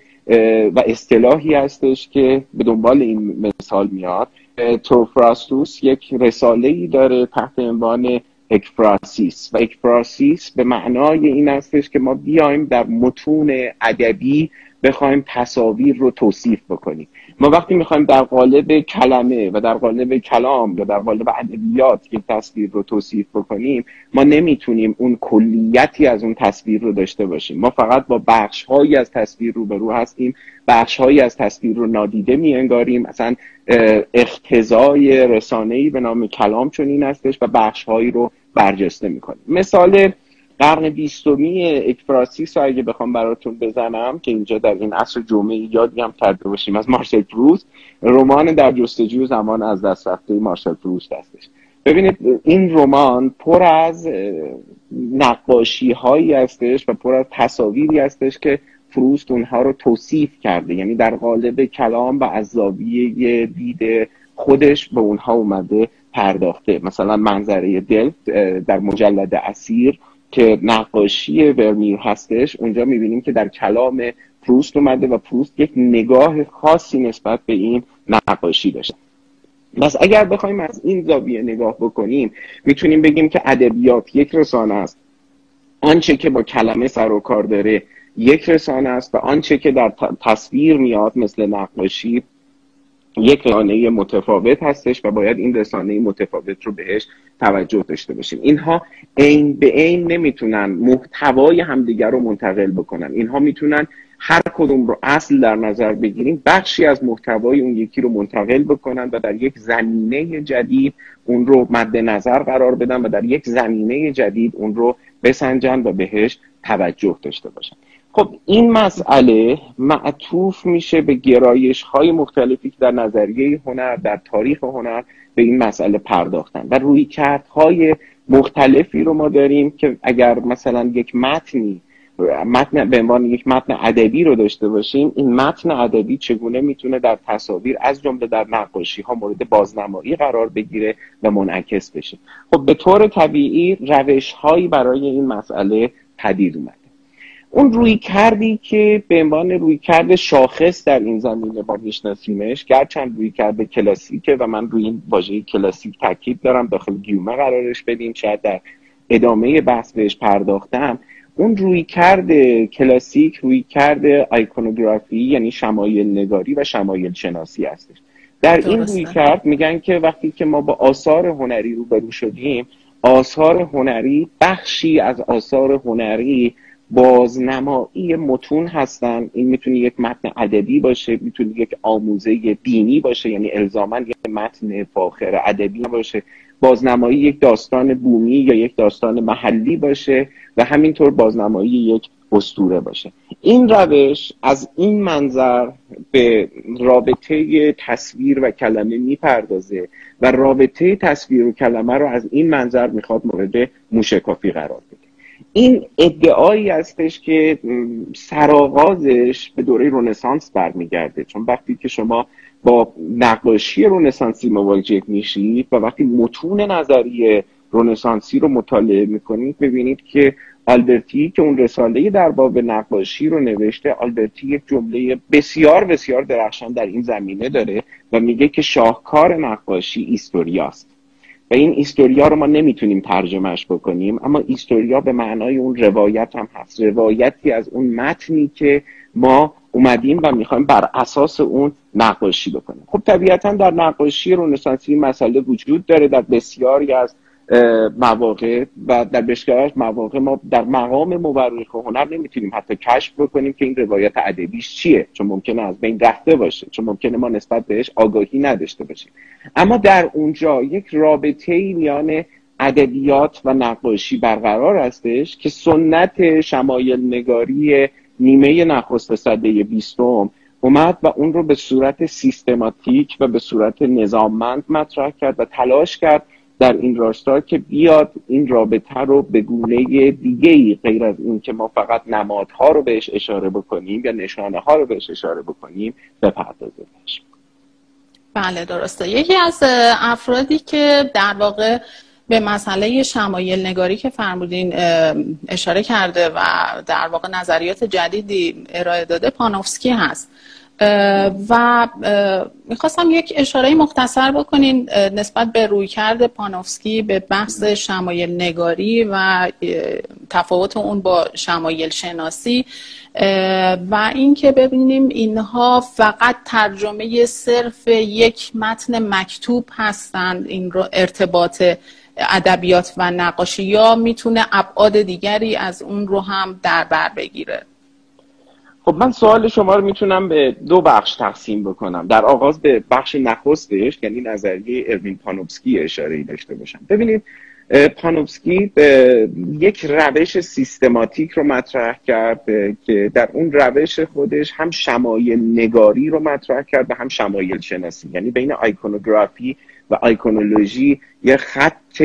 [SPEAKER 3] و اصطلاحی هستش که به دنبال این مثال میاد. توفراستوس یک رساله ای داره تحت عنوان اکفراسیس و اکفراسیس به معنای این هستش که ما بیایم در متون ادبی بخوایم تصاویر رو توصیف بکنیم. ما وقتی می‌خوایم در قالب کلمه و در قالب کلام یا در قالب ادبیات یک تصویر رو توصیف بکنیم ما نمی‌تونیم اون کلیتی از اون تصویر رو داشته باشیم. ما فقط با بخش هایی از تصویر رو هستیم. بخش هایی از تصویر رو نادیده می انگاریم مثلا اختزای رسانه به نام کلام چون این هستش و بخش هایی رو برجسته می‌کنیم. مثال قرن بیستمی اکفراسیس رو اگه بخوام براتون بزنم که اینجا در این عصر جمعه یادی هم کرده باشیم از مارسل پروست رمان در جستجوی زمان از دست رفته مارسل پروست هستش. ببینید این رمان پر از نقاشی هایی هستش و پر از تصاویری هستش که فروست اونها رو توصیف کرده. یعنی در قالب کلام و از دید خودش به اونها اومده پرداخته. مثلا منظره دل در مجلد اسیر که نقاشی ورمیر هستش اونجا می‌بینیم که در کلام پروست اومده و پروست یک نگاه خاصی نسبت به این نقاشی داشته. پس اگر بخوایم از این زاویه نگاه بکنیم می‌تونیم بگیم که ادبیات یک رسانه است. آنچه که با کلمه سر و کار داره یک رسانه است و آنچه که در تصویر میاد مثل نقاشی یک رسانه متفاوت هستش و باید این رسانه متفاوت رو بهش توجه داشته باشیم. اینها عین به عین نمی‌تونن محتوای همدیگر رو منتقل بکنن. اینها می‌تونن هر کدوم رو اصل در نظر بگیریم بخشی از محتوای اون یکی رو منتقل بکنن و در یک زمینه جدید اون رو مد نظر قرار بدن و در یک زمینه جدید اون رو بسنجن و بهش توجه داشته باشن. خب این مسئله معطوف میشه به گرایش های مختلفی که در نظریه هنر در تاریخ هنر به این مسئله پرداختن و روی های مختلفی رو ما داریم که اگر مثلا یک متنی متن به عنوان یک متن ادبی رو داشته باشیم این متن ادبی چگونه می‌تونه در تصاویر از جمله در نقاشی ها مورد بازنمایی قرار بگیره و منعکس بشه؟ خب به طور طبیعی روش هایی برای این مسئله پدید اومد. اون روی کردی که به عنوان روی کرد شاخص در این زمینه ما میشناسیمش گرچند روی کرد کلاسیکه و من روی این واژه کلاسیک تاکید دارم داخل گیومه قرارش بدیم شاید در ادامه بحث بهش پرداختم. اون روی کرده کلاسیک روی کرده آیکونوگرافی یعنی شمایل نگاری و شمایل شناسی هستش. در این روی کرد میگن که وقتی که ما با آثار هنری روبرو شدیم آثار هنری بخشی از آثار هنری بازنمایی متون هستن. این می‌تونه یک متن ادبی باشه می‌تونه یک آموزه دینی باشه یعنی الزاما یک متن فاخر ادبی باشه بازنمایی یک داستان بومی یا یک داستان محلی باشه و همینطور بازنمایی یک استوره باشه. این روش از این منظر به رابطه تصویر و کلمه می‌پردازه و رابطه تصویر و کلمه رو از این منظر می‌خواد مورد موشکافی قرار بده. این ادعایی هستش که سرآغازش به دوره رونسانس برمیگرده. چون وقتی که شما با نقاشی رونسانسی مواجه میشید و وقتی متون نظری رونسانسی رو مطالعه می‌کنید ببینید که آلبرتی که اون رساله در باب نقاشی رو نوشته آلبرتی یک جمله بسیار بسیار درخشان در این زمینه داره و میگه که شاهکار نقاشی ایستوریاست. و این ایستوریا رو ما نمی‌تونیم ترجمهش بکنیم اما ایستوریا به معنای اون روایت هم هست. روایتی از اون متنی که ما اومدیم و می‌خوایم بر اساس اون نقاشی بکنیم. خب طبیعتا در نقاشی رونسانسی مسئله وجود داره در بسیاری از مواقع و در بسیاری مواقع ما در مقام مورخ هنر نمی‌تونیم حتی کشف بکنیم که این روایت ادبیش چیه چون ممکنه از بین رفته باشه چون ممکنه ما نسبت بهش آگاهی نداشته باشیم. اما در اونجا یک رابطه میان ادبیات و نقاشی برقرار هستش که سنت شمایل نگاری نیمه نخست صده بیستم اومد و اون رو به صورت سیستماتیک و به صورت نظاممند مطرح کرد و تلاش کرد در این راستا که بیاد این رابطه رو به گونه دیگه ای غیر از این که ما فقط نمادها رو بهش اشاره بکنیم یا نشانه ها رو بهش اشاره بکنیم بپردازه
[SPEAKER 1] بله درسته. یکی از افرادی که در واقع به مسئله شمایل نگاری که فرمودین اشاره کرده و در واقع نظریات جدیدی ارائه داده پانوفسکی هست. و می‌خواستم یک اشاره مختصر بکنین نسبت به رویکرد پانوفسکی به بحث شمایل نگاری و تفاوت اون با شمایل شناسی. و اینکه ببینیم اینها فقط ترجمه صرف یک متن مکتوب هستند این رو ارتباط ادبیات و نقاشی یا می‌تونه ابعاد دیگری از اون رو هم در بر بگیره.
[SPEAKER 3] خب من سوال شما رو می‌تونم به دو بخش تقسیم بکنم. در آغاز به بخش نخستش یعنی نظریه اروین پانوبسکی اشاره ای داشته باشم. ببینید پانوبسکی یک روش سیستماتیک رو مطرح کرد که در اون روش خودش هم شمایل نگاری رو مطرح کرد و هم شمایل شناسی. یعنی بین آیکونوگرافی و آیکونولوژی یه خط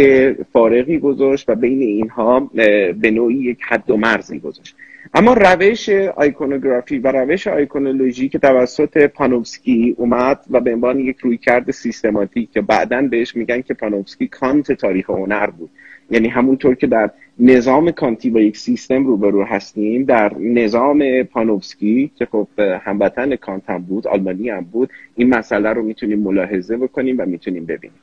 [SPEAKER 3] فارغی گذاشت و بین اینها به نوعی یک حد و مرزی گذاشت. اما روش آیکونوگرافی و روش آیکونولوژی که توسط پانوفسکی اومد و به عنوان یک رویکرد سیستماتیک که بعدا بهش میگن که پانوفسکی کانت تاریخ هنر بود. یعنی همونطور که در نظام کانتی با یک سیستم روبرو هستیم در نظام پانوفسکی که خب هموطن کانت هم بود آلمانی هم بود این مسئله رو می‌تونیم ملاحظه بکنیم و می‌تونیم ببینیم.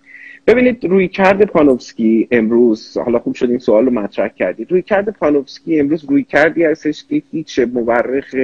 [SPEAKER 3] ببینید روی کرد پانوفسکی امروز حالا خوب شد این سوال رو مطرح کردید روی کرد پانوفسکی امروز روی کردی هستش که هیچ مورخ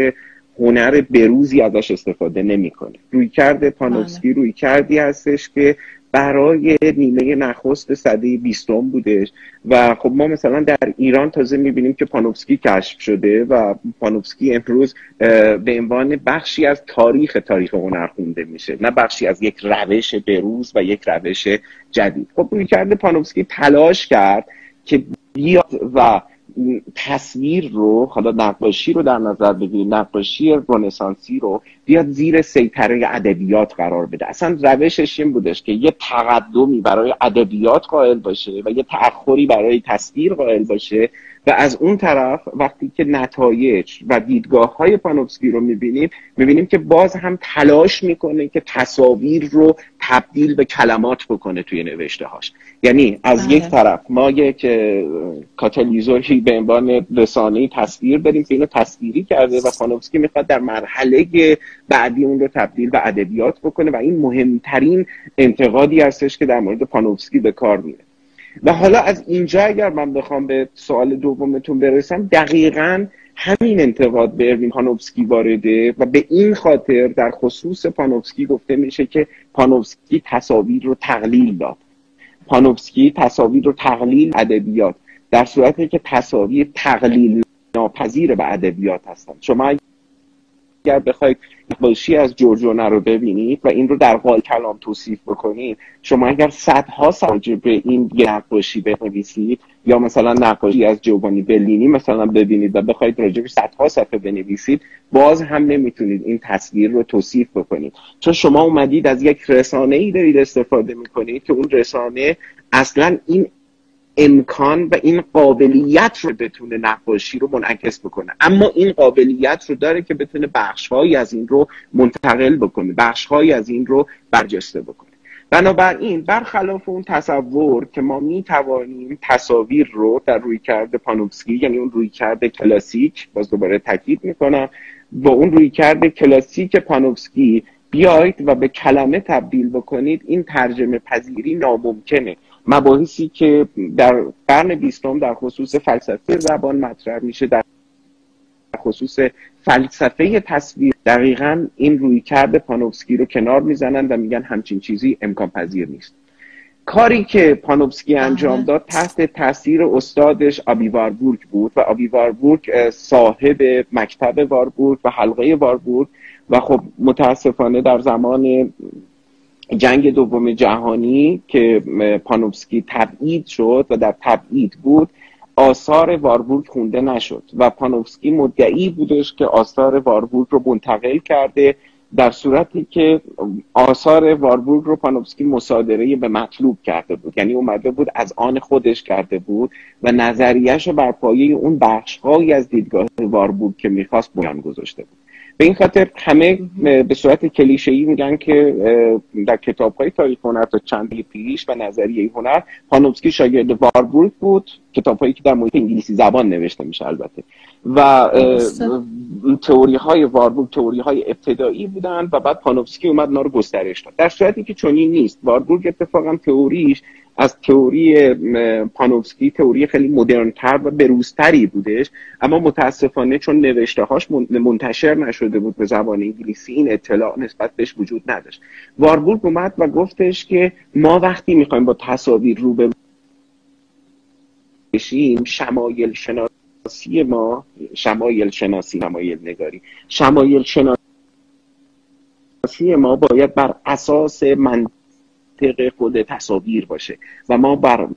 [SPEAKER 3] هنر بروزی ازش استفاده نمی‌کنه روی کرد پانوفسکی بله. روی کردی هستش که برای نیمه نخست صده بیستم بودش. و خب ما مثلا در ایران تازه می‌بینیم که پانوفسکی کشف شده و پانوفسکی امروز به عنوان بخشی از تاریخ تاریخ هنر خونده میشه. نه بخشی از یک روش بروز و یک روش جدید. خب روی کرده پانوفسکی تلاش کرد که بیاد و تصویر رو حالا نقاشی رو در نظر بگیریم نقاشی رنسانسی رو بیاد زیر سیطره ادبیات قرار بده. اصلا روشش این بودش که یه تقدمی برای ادبیات قائل باشه و یه تأخری برای تصویر قائل باشه و از اون طرف وقتی که نتایج و دیدگاه های پانوفسکی رو می‌بینیم می‌بینیم که باز هم تلاش می‌کنه که تصاویر رو تبدیل به کلمات بکنه توی نوشته هاش یعنی از بله. یک طرف ما یک کاتالیزوری به عنوان رسانه تصویر داریم که اینو تصویری کرده و پانوفسکی می‌خواد در مرحله بعدی اون رو تبدیل به ادبیات بکنه و این مهمترین انتقادی هستش که در مورد پانوفسکی به کار میره و حالا از اینجا اگر من بخوام به سوال دومتون برسم دقیقا همین انتقاد به اروین پانوفسکی وارده و به این خاطر در خصوص پانوفسکی گفته میشه که پانوفسکی تصاویر رو تقلیل داد. پانوفسکی تصاویر رو تقلیل ادبیات در صورتی که تصاویر تقلیل ناپذیر به ادبیات هستند. شما اگر بخواید نقاشی از جورجونه رو ببینید و این رو در قال کلام توصیف بکنید شما اگر صدها سال به این نقاشی بنویسید یا مثلا نقاشی از جوانی بلینی مثلا ببینید و بخواید راجع به صدها صفحه بنویسید باز هم نمی‌تونید این تصویر رو توصیف بکنید. چون شما اومدید از یک رسانه ای دارید استفاده می‌کنید که اون رسانه اصلا این امکان و این قابلیت رو بتونه نقاشی رو منعکس بکنه. اما این قابلیت رو داره که بتونه بخشهایی از این رو منتقل بکنه بخشهایی از این رو برجسته بکنه. بنابراین برخلاف اون تصور که ما می توانیم تصاویر رو در روی کرده پانوفسکی یعنی اون روی کرده کلاسیک باز دوباره تاکید می‌کنم با اون روی کرده کلاسیک پانوفسکی بیایید و به کلمه تبدیل بکنید این ترجمه پذیری ناممکنه. مباحثی که در قرن بیستم در خصوص فلسفه زبان مطرح میشه در خصوص فلسفه تصویر دقیقا این روی کرده پانوفسکی رو کنار می‌زنن و میگن همچین چیزی امکان پذیر نیست. کاری که پانوفسکی انجام داد تحت تاثیر استادش آبی واربورگ بود و آبی واربورگ صاحب مکتب واربورگ و حلقه واربورگ و خب متاسفانه در زمان جنگ دوم جهانی که پانوفسکی تبعید شد و در تبعید بود آثار واربورگ خونده نشد و پانوفسکی مدعی بودش که آثار واربورگ رو منتقل کرده در صورتی که آثار واربورگ رو پانوفسکی مصادره به مطلوب کرده بود. یعنی اومده بود از آن خودش کرده بود و نظریش بر پایه اون بخشهایی از دیدگاه واربورگ که می‌خواست بیان گذاشته بود. به این خاطر همه به صورت کلیشه‌ای میگن که در کتاب های تاریخ هنر تا چند پیش و نظریه هنر پانوفسکی شاگرد واربورگ بود. کتاب هایی که در محیط انگلیسی زبان نوشته میشه البته. و تئوری های واربورگ تئوری های ابتدایی بودن و بعد پانوفسکی اومد اونا رو گسترش داد. در صورتی که چنین نیست. واربورگ اتفاقا تئوریش از تئوری پانوفسکی تئوری خیلی مدرنتر و بروزتری بودش. اما متاسفانه چون نوشته هاش منتشر نشده بود به زبان انگلیسی این اطلاع نسبت بهش وجود نداشت. واربورگ اومد و گفتش که ما وقتی می‌خوایم با تصاویر رو به بشیم شمایل شناسی ما شمایل شناسی شمایل نگاری شمایل شناسی ما باید بر اساس من منطق خود تصاویر باشه و ما بر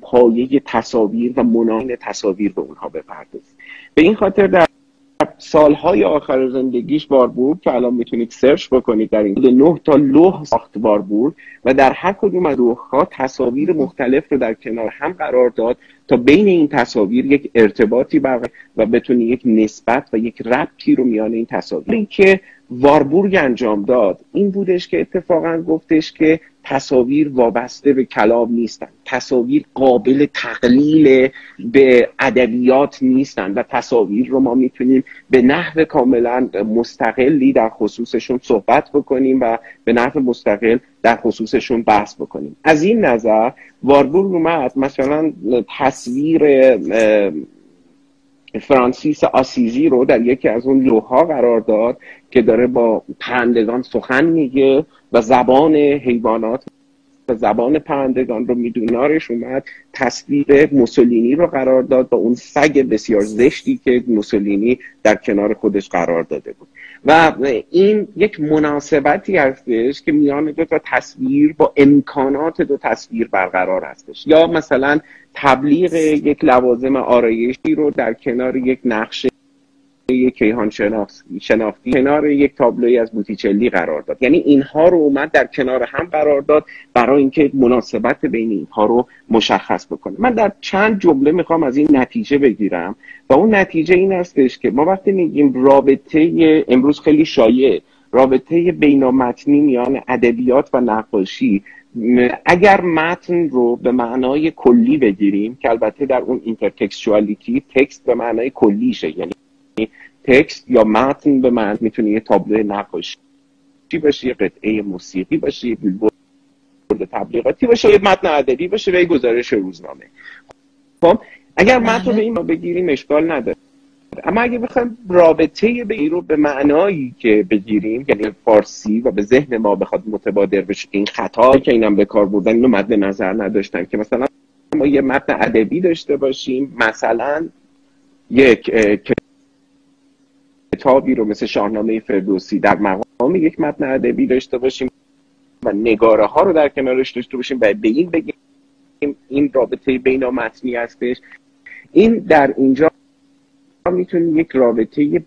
[SPEAKER 3] پایه تصاویر و منان تصاویر به اونها بپردازیم. به این خاطر در سالهای آخر زندگیش واربورگ که الان می‌تونید سرچ بکنید در این نه تا لوح ساخت واربورگ و در هر کدوم از لوحها تصاویر مختلف رو در کنار هم قرار داد تا بین این تصاویر یک ارتباطی برقرار و بتونی یک نسبت و یک ربطی رو میان این تصاویر. که واربورگ انجام داد این بودش که اتفاقا گفتش که تصاویر وابسته به کلام نیستن. تصاویر قابل تقلیل به ادبیات نیستن و تصاویر رو ما می‌تونیم به نحو کاملا مستقلی در خصوصشون صحبت بکنیم و به نحو مستقل در خصوصشون بحث بکنیم. از این نظر واربورگ اومد مثلا تصویر فرانسیس آسیزی رو در یکی از اون لوها قرار داد که داره با پرندگان سخن میگه و زبان حیوانات و زبان پرندگان رو میدونارش اومد تصویر موسولینی رو قرار داد با اون سگ بسیار زشتی که موسولینی در کنار خودش قرار داده بود. و این یک مناسبتی هستش که میان دو تا تصویر با امکانات دو تصویر برقرار هستش. یا مثلا تبلیغ یک لوازم آرایشی رو در کنار یک نقشه یک کیهان شناختی کنار یک تابلوی از بوتیچلی قرار داد. یعنی اینها رو اومد در کنار هم قرار داد برای اینکه مناسبت بین اینها رو مشخص بکنه. من در چند جمله می‌خوام از این نتیجه بگیرم و اون نتیجه این هستش که ما وقتی میگیم رابطه امروز خیلی شایع رابطه بینامتنی میان ادبیات و نقاشی اگر متن رو به معنای کلی بگیریم که البته در اون intertextuality text به معنای کلیشه یعنی text یا متن به من می‌تونه یه تابلو نقاشی باشه یه قطعه موسیقی باشه یه تبلیغاتی باشه یه متن ادبی باشه و یه گزارش روزنامه. خب اگر متن رو به این ما بگیریم اشکال نداره. اما اگه بخوایم رابطه به رو به معنایی که بگیریم یعنی فارسی و به ذهن ما بخواد متبادر بشه این خطا که اینم به کار بردن اینو مد نظر نداشتن که مثلا ما یه متن ادبی داشته باشیم مثلا یک کتابی رو مثل شاهنامه فردوسی در مقام یک متن ادبی داشته باشیم و نگاره ها رو در کنارش داشته باشیم و به این بگیم این رابطه بین متنی هستش. این در اینجا می‌تونه یک رابطه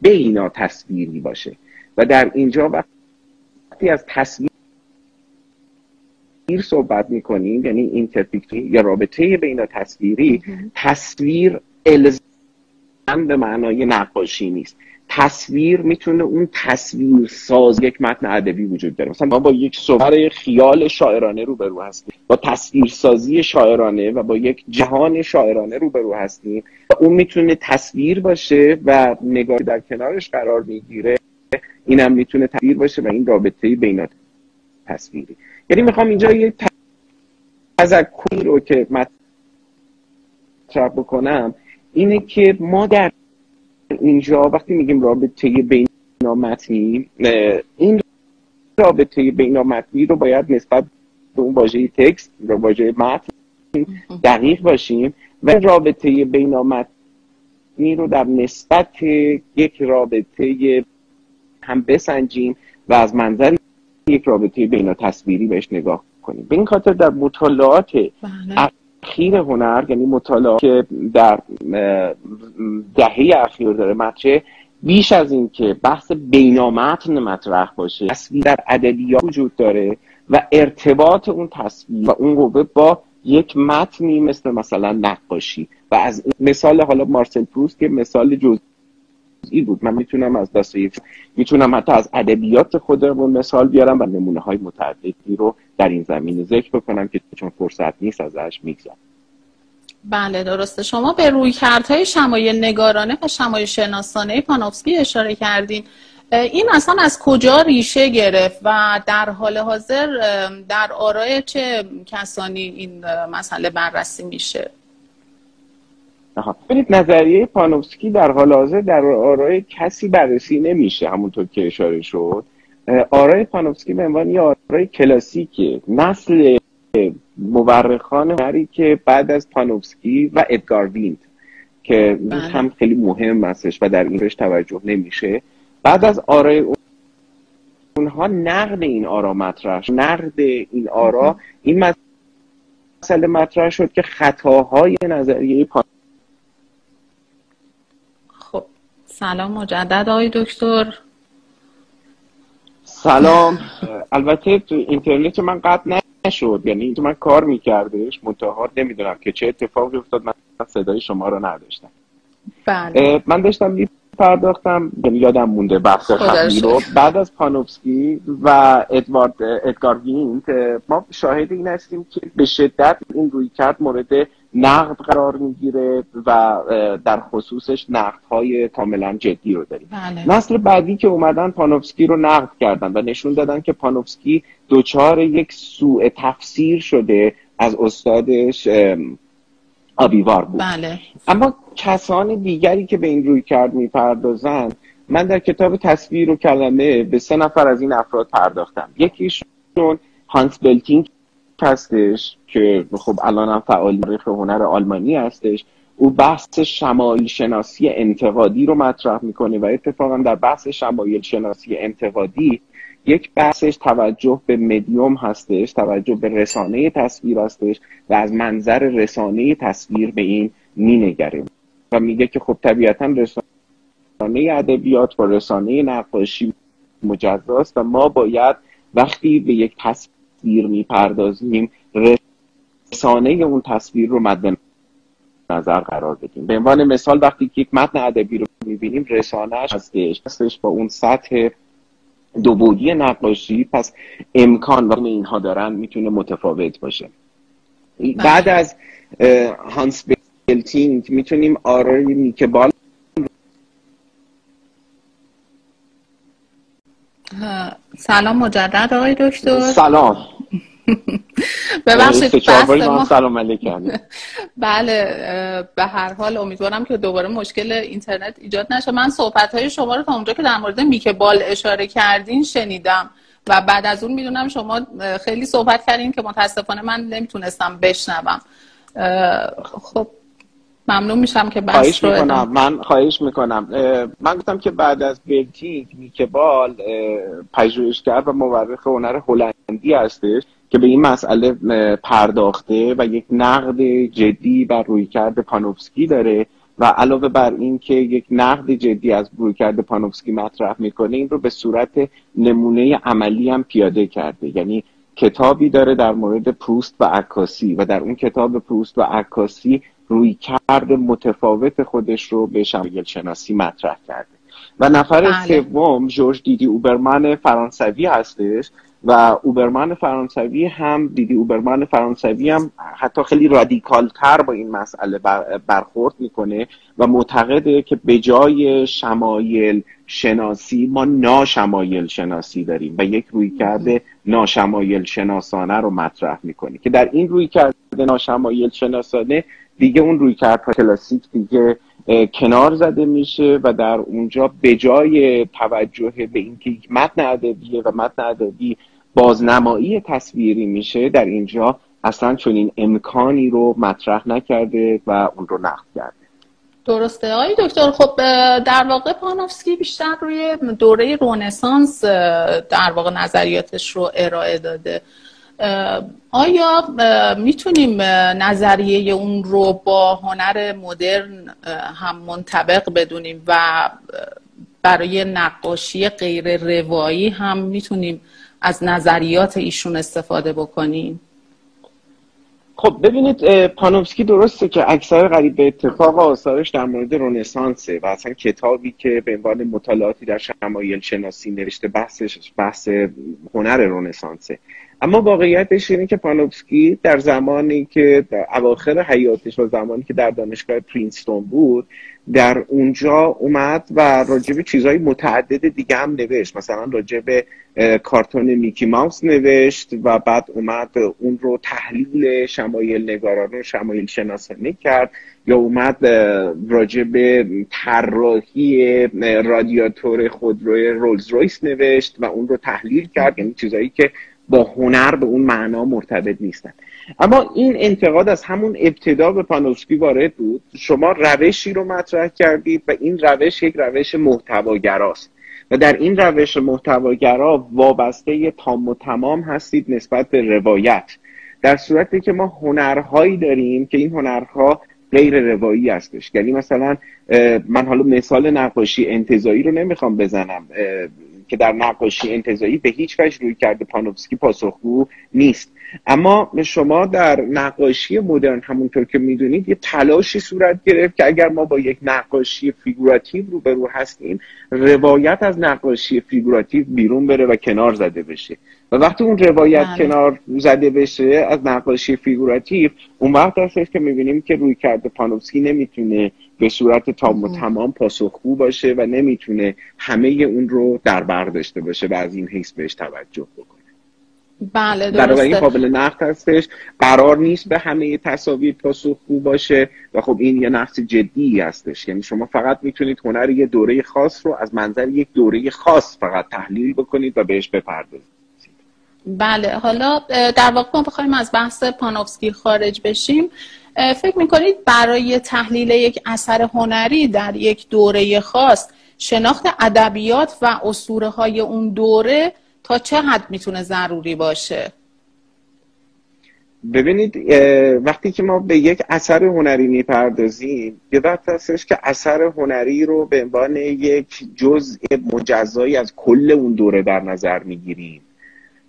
[SPEAKER 3] بینا تصویری باشه و در اینجا وقتی از تصویر صحبت می‌کنیم یعنی اینترفیکتی یا رابطه بینا تصویری تصویر الزام به معنای نقاشی نیست. تصویر می‌تونه اون تصویر ساز یک متن ادبی وجود داره. مثلا ما با یک صور خیال شاعرانه روبرو هستیم. با تصویر سازی شاعرانه و با یک جهان شاعرانه روبرو هستیم. و اون می‌تونه تصویر باشه و نگاه در کنارش قرار می‌گیره. اینم می‌تونه تصویر باشه و این رابطه بین تصویری. یعنی می‌خوام اینجا یه تذکری رو که مطرح بکنم اینه که ما در اینجا وقتی میگیم رابطه بینامتنی این رابطه بینامتنی رو باید نسبت به اون واژه تکست و واژه متن دقیق باشیم و رابطه بینامتنی رو در نسبت یک رابطه هم بسنجیم و از منظر یک رابطه بینا تصویری بهش نگاه کنیم. به این خاطر در مطالعات اخیر هنر یعنی مطالعات که در دهه اخیر داره مطرح بیش از این که بحث بینامتن مطرح باشه تصویر در ادبیات وجود داره و ارتباط اون تصویر و اون قوه با یک متنی مثل مثلا نقاشی. و از مثال حالا مارسل پروست که مثال جزئی بود. من می‌تونم از دست می‌تونم حتی از ادبیات خودمون مثال بیارم و نمونه های متعددی رو در این زمینه ذکر بکنم که چون فرصت نیست ازش می‌گذارم
[SPEAKER 1] بله درسته. شما به روی کردهای شمایل نگارانه و شمایل شناسانه پانوفسکی اشاره کردین. این اصلا از کجا ریشه گرفت و در حال حاضر در آرای چه کسانی این مسئله بررسی میشه؟
[SPEAKER 3] ببینید نظریه پانوفسکی در حال حاضر در آرای کسی بررسی نمیشه همونطور که اشاره شد. آرای پانوفسکی به عنوان یه آرای کلاسیکه نسل مورخان هنری که بعد از پانوفسکی و ادگار ویند که بله. هم خیلی مهم هستش و در اینش توجه نمیشه. بعد از آرای اونها نقد این آرا مطرح شد. نقد این آرا این مسئله مطرح شد که خطاهای نظریه پان...
[SPEAKER 1] خب سلام مجدد آقای دکتر.
[SPEAKER 3] سلام. البته تو اینترنت من قطع نشد. یعنی تو من کار میکردش منتها نمی‌دونم که چه اتفاقی افتاد. من صدای شما رو نداشتم.
[SPEAKER 1] بله.
[SPEAKER 3] من داشتم پرداختم یعنی یادم مونده بحث خبری رو بعد از پانوفسکی و ادوارد ادگار وینت ما شاهد این هستیم که به شدت این روی کرد مورد نقد قرار می‌گیره و در خصوصش نقد های کاملا جدی رو داریم.
[SPEAKER 1] بله.
[SPEAKER 3] نسل بعدی که اومدن پانوفسکی رو نقد کردن و نشون دادن که پانوفسکی دوچار یک سوء تفسیر شده از استادش آبیوار بود.
[SPEAKER 1] بله.
[SPEAKER 3] اما کسان دیگری که به این روی کرد می‌پردازن من در کتاب تصویر و کلمه به سه نفر از این افراد پرداختم. یکیشون هانس بلتینگ هستش که خب الان هم فعال تاریخ هنر آلمانی هستش. او بحث شمایل شناسی انتقادی رو مطرح می‌کنه و اتفاقا در بحث شمایل شناسی انتقادی یک بحثش توجه به مدیوم هستش توجه به رسانه تصویر هستش و از منظر رسانه تصویر به این مینگره و میگه که خب طبیعتا رسانه ادبیات با رسانه نقاشی مجزاست و ما باید وقتی به یک تصویر می‌پردازیم رسانه اون تصویر رو مد نظر قرار بدیم. به عنوان مثال وقتی که یک متن ادبی رو می‌بینیم رسانهش هستش. هستش با اون سطح دو بودی نقاشی پس امکان و اینها دارن می‌تونه متفاوت باشه. بله. بعد از هانس بلتینگ می‌تونیم آرای میکبال
[SPEAKER 1] سلام مجدد آقای دکتر.
[SPEAKER 3] سلام.
[SPEAKER 1] ببخشید
[SPEAKER 3] ما سلام علیکم.
[SPEAKER 1] بله به هر حال امیدوارم که دوباره مشکل اینترنت ایجاد نشه. من صحبت های شما رو تا اونجا که در مورد میک بال اشاره کردین شنیدم و بعد از اون می‌دونم شما خیلی صحبت کردین که متاسفانه من نمی‌تونستم بشنوم. خب ممنون میشم که بحث
[SPEAKER 3] خواهش می‌کنم. من خواهش می‌کنم. من گفتم که بعد از بلژیک میکبال پژوهشگر و مورخ هنر هلندی هستش. که به این مسئله پرداخته و یک نقد جدی بر رویکرد پانوفسکی داره و علاوه بر این که یک نقد جدی از رویکرد پانوفسکی مطرح می‌کنه این رو به صورت نمونه عملی هم پیاده کرده. یعنی کتابی داره در مورد پروست و عکاسی و در اون کتاب پروست و عکاسی روی کرد متفاوت خودش رو به شمایل شناسی مطرح کرده. و نفر بله. سوم جورج دیدی اوبرمن فرانسوی هستش. و اوبرمن فرانسوی هم دیدی اوبرمن فرانسوی هم حتی خیلی رادیکال تر با این مسئله برخورد می‌کنه و معتقده که به جای شمایل شناسی ما ناشمایل شناسی داریم و یک روی کرده ناشمایل شناسانه رو مطرح می‌کنه که در این روی کرده ناشمایل شناسانه دیگه اون روی کرد کلاسیک دیگه کنار زده میشه و در اونجا به جای توجه به اینکه یک متن ادبیه و متن ادبی بازنمایی تصویری میشه در اینجا اصلا چنین امکانی رو مطرح نکرده و اون رو نقد کرده.
[SPEAKER 1] درسته. آقای دکتر خب در واقع پانوفسکی بیشتر روی دوره رونسانس در واقع نظریاتش رو ارائه داده. آیا می‌تونیم نظریه اون رو با هنر مدرن هم منطبق بدونیم و برای نقاشی غیر روایی هم می‌تونیم از نظریات ایشون استفاده بکنیم؟
[SPEAKER 3] خب ببینید پانوفسکی درسته که اکثر قریب به اتفاق آثارش در مورد رونسانسه و اصلا کتابی که به عنوان مطالعاتی در شمایل شناسی نوشته بحثش بحث هنر رونسانسه اما واقعیتش اینه که پانوفسکی در زمانی که در اواخر حیاتش و زمانی که در دانشگاه پرینستون بود در اونجا اومد و راجب چیزهای متعدد دیگه هم نوشت. مثلا راجب کارتون میکی ماوس نوشت و بعد اومد اون رو تحلیل شمایل نگاران و شمایل شناسانی کرد یا اومد راجب طراحی رادیاتور خودروی رولز رویس نوشت و اون رو تحلیل کرد. یعنی چیزهایی که با هنر به اون معنا مرتبط نیستن. اما این انتقاد از همون ابتدا به پانوفسکی وارد بود. شما روشی رو مطرح کردید و این روش یک روش محتواگراست. و در این روش محتواگرا وابسته تام و تمام هستید نسبت به روایت. در صورتی که ما هنرهایی داریم که این هنرها غیر روایی هستش. یعنی مثلا من حالا مثال نقاشی انتزاعی رو نمی‌خوام بزنم. که در نقاشی انتزاعی به هیچ وجه رویکرد پانوفسکی پاسخگو نیست اما شما در نقاشی مدرن همونطور که می‌دونید یه تلاشی صورت گرفت که اگر ما با یک نقاشی فیگوراتیو روبرو هستیم روایت از نقاشی فیگوراتیو بیرون بره و کنار زده بشه و وقتی اون روایت بله. کنار زده بشه از نقاشی فیگوراتیو اون وقت هستش که می‌بینیم که روی کرده پانوفسکی نمی‌تونه به صورت تام و تمام پاسخگو باشه و نمی‌تونه همه اون رو در بر داشته باشه و از این حیث بهش توجه بکنه.
[SPEAKER 1] بله درسته
[SPEAKER 3] این قابل نقد هستش. قرار نیست به همه تصاویر پاسخگو باشه و خب این یه نقص جدی هستش. یعنی شما فقط می‌تونید هنر یه دوره خاص رو از منظر یک دوره خاص فقط تحلیل بکنید و بهش بپردازید.
[SPEAKER 1] بله حالا در واقع ما بخوایم از بحث پانوفسکی خارج بشیم. فکر می‌کنید برای تحلیل یک اثر هنری در یک دوره خاص شناخت ادبیات و اسطوره های اون دوره تا چه حد می‌تونه ضروری باشه؟
[SPEAKER 3] ببینید وقتی که ما به یک اثر هنری می‌پردازیم یه وقت هستش که اثر هنری رو به عنوان یک جزء مجزایی از کل اون دوره در نظر می‌گیریم.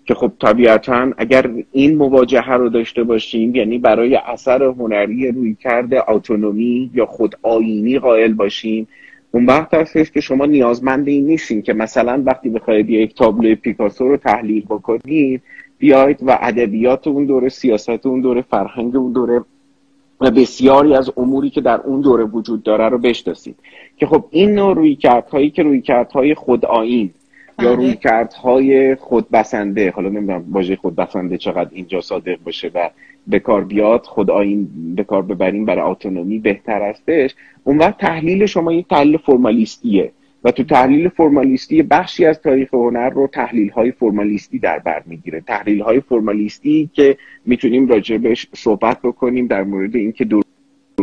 [SPEAKER 3] که خب طبیعتا اگر این مواجهه رو داشته باشیم یعنی برای اثر هنری روی کرده اتونومی یا خود آینی قائل باشیم اون وقت هستش که شما نیازمند این نیستین که مثلا وقتی بخواید یک تابلو پیکاسو رو تحلیل بکنید بیاید و ادبیات اون دوره سیاست اون دوره فرهنگ اون دوره و بسیاری از اموری که در اون دوره وجود داره رو بشناسید. که خب این نوع روی هایی که روی کردهای خود آین یا روی کردهای خودبسنده حالا نمی‌دونم واژه خودبسنده چقدر اینجا صادق باشه و به کار بیاد خود آین به کار ببریم برای اتونومی بهتر هستش. اون وقت تحلیل شما یک تحلیل فرمالیستیه و تو تحلیل فرمالیستی بخشی از تاریخ هنر رو تحلیل های فرمالیستی در بر می‌گیره. تحلیل های فرمالیستی که می‌تونیم راجع بهش صحبت بکنیم در مورد اینکه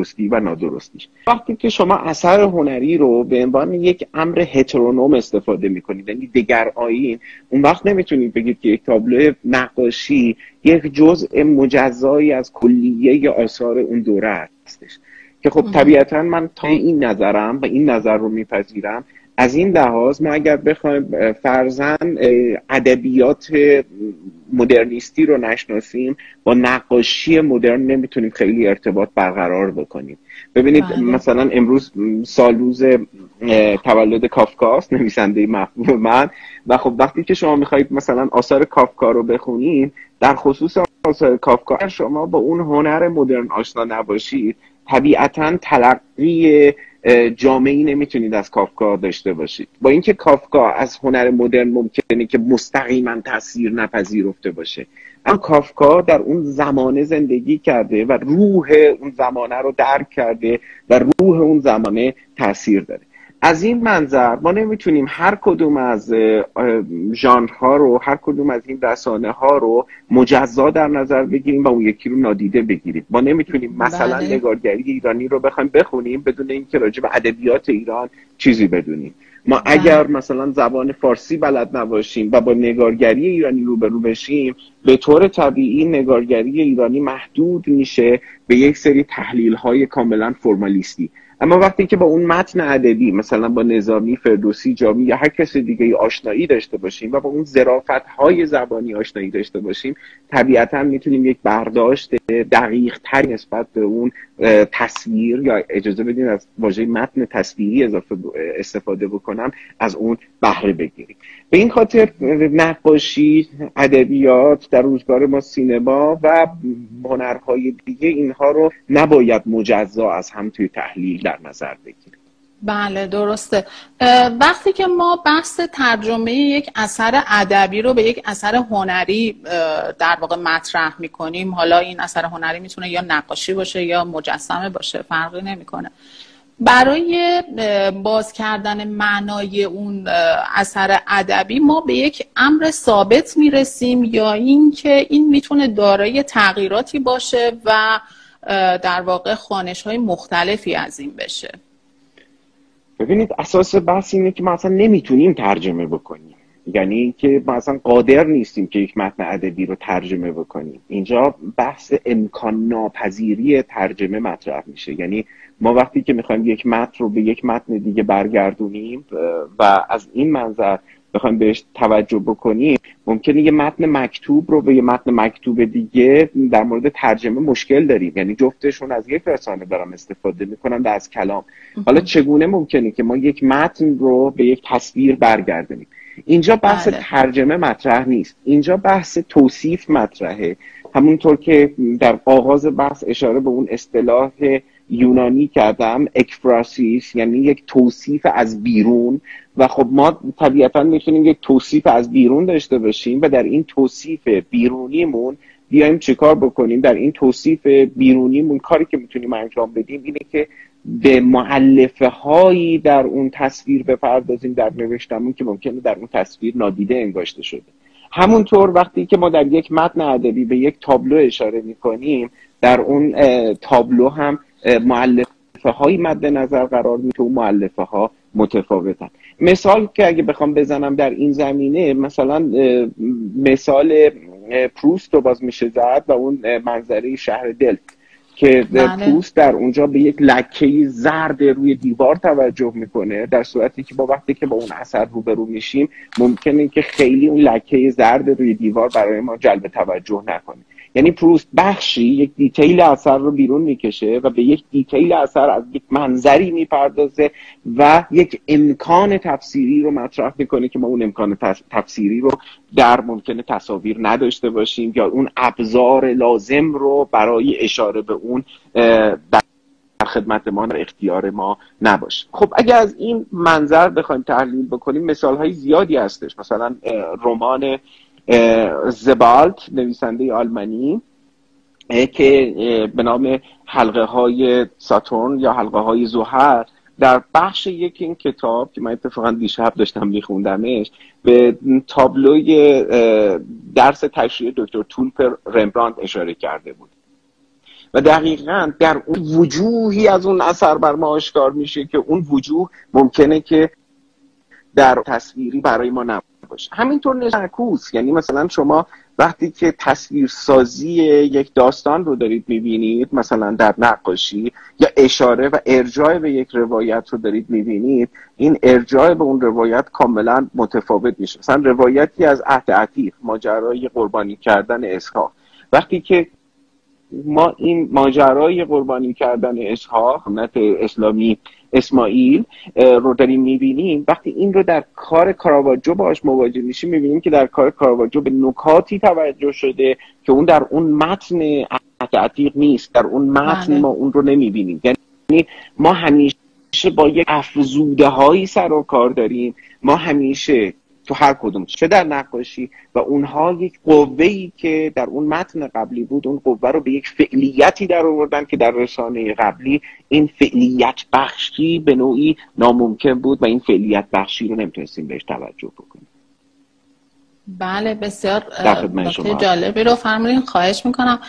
[SPEAKER 3] درستی و نادرستیش. وقتی که شما اثر هنری رو به عنوان یک امر هترونوم استفاده می‌کنید یعنی دگر آیین اون وقت نمی‌تونید بگید که یک تابلو نقاشی یک جزء مجزایی از کلیه آثار اون دوره هستش. که خب طبیعتا من تا این نظرم و این نظر رو میپذیرم از این لحاظ ما اگر بخوایم فرزن ادبیات مدرنیستی رو نشناسیم با نقاشی مدرن نمی‌تونیم خیلی ارتباط برقرار بکنیم ببینید بله. مثلا امروز سالروز تولد کافکاست نویسنده محبوب من و خب وقتی که شما می‌خواهید مثلا آثار کافکا رو بخونید در خصوص آثار کافکا شما با اون هنر مدرن آشنا نباشید طبیعتا تلقی جامعی نمی‌تونید از کافکا داشته باشید. با اینکه کافکا از هنر مدرن ممکنه که مستقیما تاثیر نپذیرفته باشه. اما کافکا در اون زمانه زندگی کرده و روح اون زمانه رو درک کرده و روح اون زمانه تاثیر داره. از این منظر ما نمی‌تونیم هر کدوم از ژانرها رو هر کدوم از این رسانه ها رو مجزا در نظر بگیریم و اون یکی رو نادیده بگیریم ما نمی‌تونیم مثلا بله. نگارگری ایرانی رو بخوایم بخونیم بدون اینکه راجع به ادبیات ایران چیزی بدونیم ما بله. اگر مثلا زبان فارسی بلد نباشیم و با نگارگری ایرانی روبرو بشیم به طور طبیعی نگارگری ایرانی محدود میشه به یک سری تحلیل های کاملا فرمالیستی اما وقتی که با اون متن ادبی مثلا با نظامی فردوسی جامی یا هر کس دیگه آشنایی داشته باشیم و با اون ظرافت های زبانی آشنایی داشته باشیم طبیعتا می‌تونیم یک برداشت دقیق تر نسبت به اون تصویر یا اجازه بدین از واژه متن تصویری اضافه استفاده بکنم از اون بهره بگیریم. به این خاطر نقاشی ادبیات در روزگار ما سینما و هنرهای دیگه اینها رو نباید مجزا از هم توی تحلیل در نظر بگیریم.
[SPEAKER 1] بله درسته. وقتی که ما بحث ترجمه یک اثر ادبی رو به یک اثر هنری در واقع مطرح می‌کنیم حالا این اثر هنری می‌تونه یا نقاشی باشه یا مجسمه باشه فرقی نمی‌کنه. برای باز کردن معنای اون اثر ادبی ما به یک امر ثابت می‌رسیم یا اینکه این می‌تونه دارای تغییراتی باشه و در واقع خانش های مختلفی از این بشه.
[SPEAKER 3] ببینید اساس بحث اینه که ما اصلا نمی‌تونیم ترجمه بکنیم. یعنی اینکه ما اصلا قادر نیستیم که یک متن ادبی رو ترجمه بکنیم. اینجا بحث امکان ناپذیری ترجمه مطرح میشه. یعنی ما وقتی که می‌خوایم یک متن رو به یک متن دیگه برگردونیم و از این منظر بخوایم بهش توجه بکنیم ممکنه یه متن مکتوب رو به یه متن مکتوب دیگه در مورد ترجمه مشکل داریم. یعنی جفتشون از یک رسانه دارم استفاده می‌کنن و از کلام. حالا چگونه ممکنه که ما یک متن رو به یک تصویر برگردونیم؟ اینجا بحث بله. ترجمه مطرح نیست. اینجا بحث توصیف مطرحه. همونطور که در آغاز بحث اشاره به اون اصطلاح یونانی کردم اکفراسیس یعنی یک توصیف از بیرون. و خب ما طبیعتا می‌تونیم یک توصیف از بیرون داشته باشیم و در این توصیف بیرونیمون بیایم چیکار بکنیم؟ در این توصیف بیرونیمون کاری که می‌تونیم انجام بدیم اینه که به معلفه هایی در اون تصویر بپردازیم در نوشتمون که ممکنه در اون تصویر نادیده انگاشته شده. همونطور وقتی که ما در یک متن ادبی به یک تابلو اشاره می‌کنیم در اون تابلو هم معلفه های مد نظر قرار میده و معلفه ها متفاوتن مثال که اگه بخوام بزنم در این زمینه مثلا مثال پروست رو باز میشه زد و اون منظره شهر دل که بله. پروست در اونجا به یک لکه زرد روی دیوار توجه می‌کنه در صورتی که با وقتی که با اون اثر روبرو میشیم ممکنه که خیلی اون لکه زرد روی دیوار برای ما جلب توجه نکنه یعنی پروست بخشی یک detail اثر رو بیرون می‌کشه و به یک detail اثر از یک منظری می‌پردازه و یک امکان تفسیری رو مطرح می‌کنه که ما اون امکان تفسیری رو در ممکنه تصاویر نداشته باشیم یا اون ابزار لازم رو برای اشاره به اون در خدمت ما در اختیار ما نباشه. خب اگر از این منظر بخوایم تحلیل بکنیم مثال های زیادی هستش. مثلا رمان زبالت نویسنده آلمانی که به نام حلقه های ساتورن یا حلقه های زهر در بخش یک این کتاب که من اتفاقا دیشب داشتم میخوندمش به تابلوی درس تشریح دکتر تولپر رمبراند اشاره کرده بود. و دقیقا در اون وجوهی از اون اثر بر ما آشکار میشه که اون وجوه ممکنه که در تصویری برای ما نباشه همینطور نشکوس یعنی مثلا شما وقتی که تصویرسازی یک داستان رو دارید می‌بینید مثلا در نقاشی یا اشاره و ارجاع به یک روایت رو دارید می‌بینید این ارجاع به اون روایت کاملا متفاوت میشه. مثلا روایتی از عهد عتیق ماجرای قربانی کردن اسحاق. وقتی که ما این ماجرای قربانی کردن اسحاق سنت اسلامی اسماعیل رو داریم می‌بینیم. وقتی این رو در کار کاراواجو باش مواجه میشیم می‌بینیم که در کار کاراواجو به نکاتی توجه شده که اون در اون متن عتیق نیست. در اون متن بله. ما اون رو نمی‌بینیم. یعنی ما همیشه با یک افزوده هایی سر و کار داریم. ما همیشه تو هر کدوم چه در نقاشی؟ و اونها یک قوه ای که در اون متن قبلی بود اون قوه رو به یک فعلیتی در آوردن که در رسانه قبلی این فعلیت بخشی به نوعی ناممکن بود و این فعلیت بخشی رو نمی‌تونستیم بهش توجه بکنیم.
[SPEAKER 1] بله بسیار نکته جالبی رو فرمودین خواهش می‌کنم.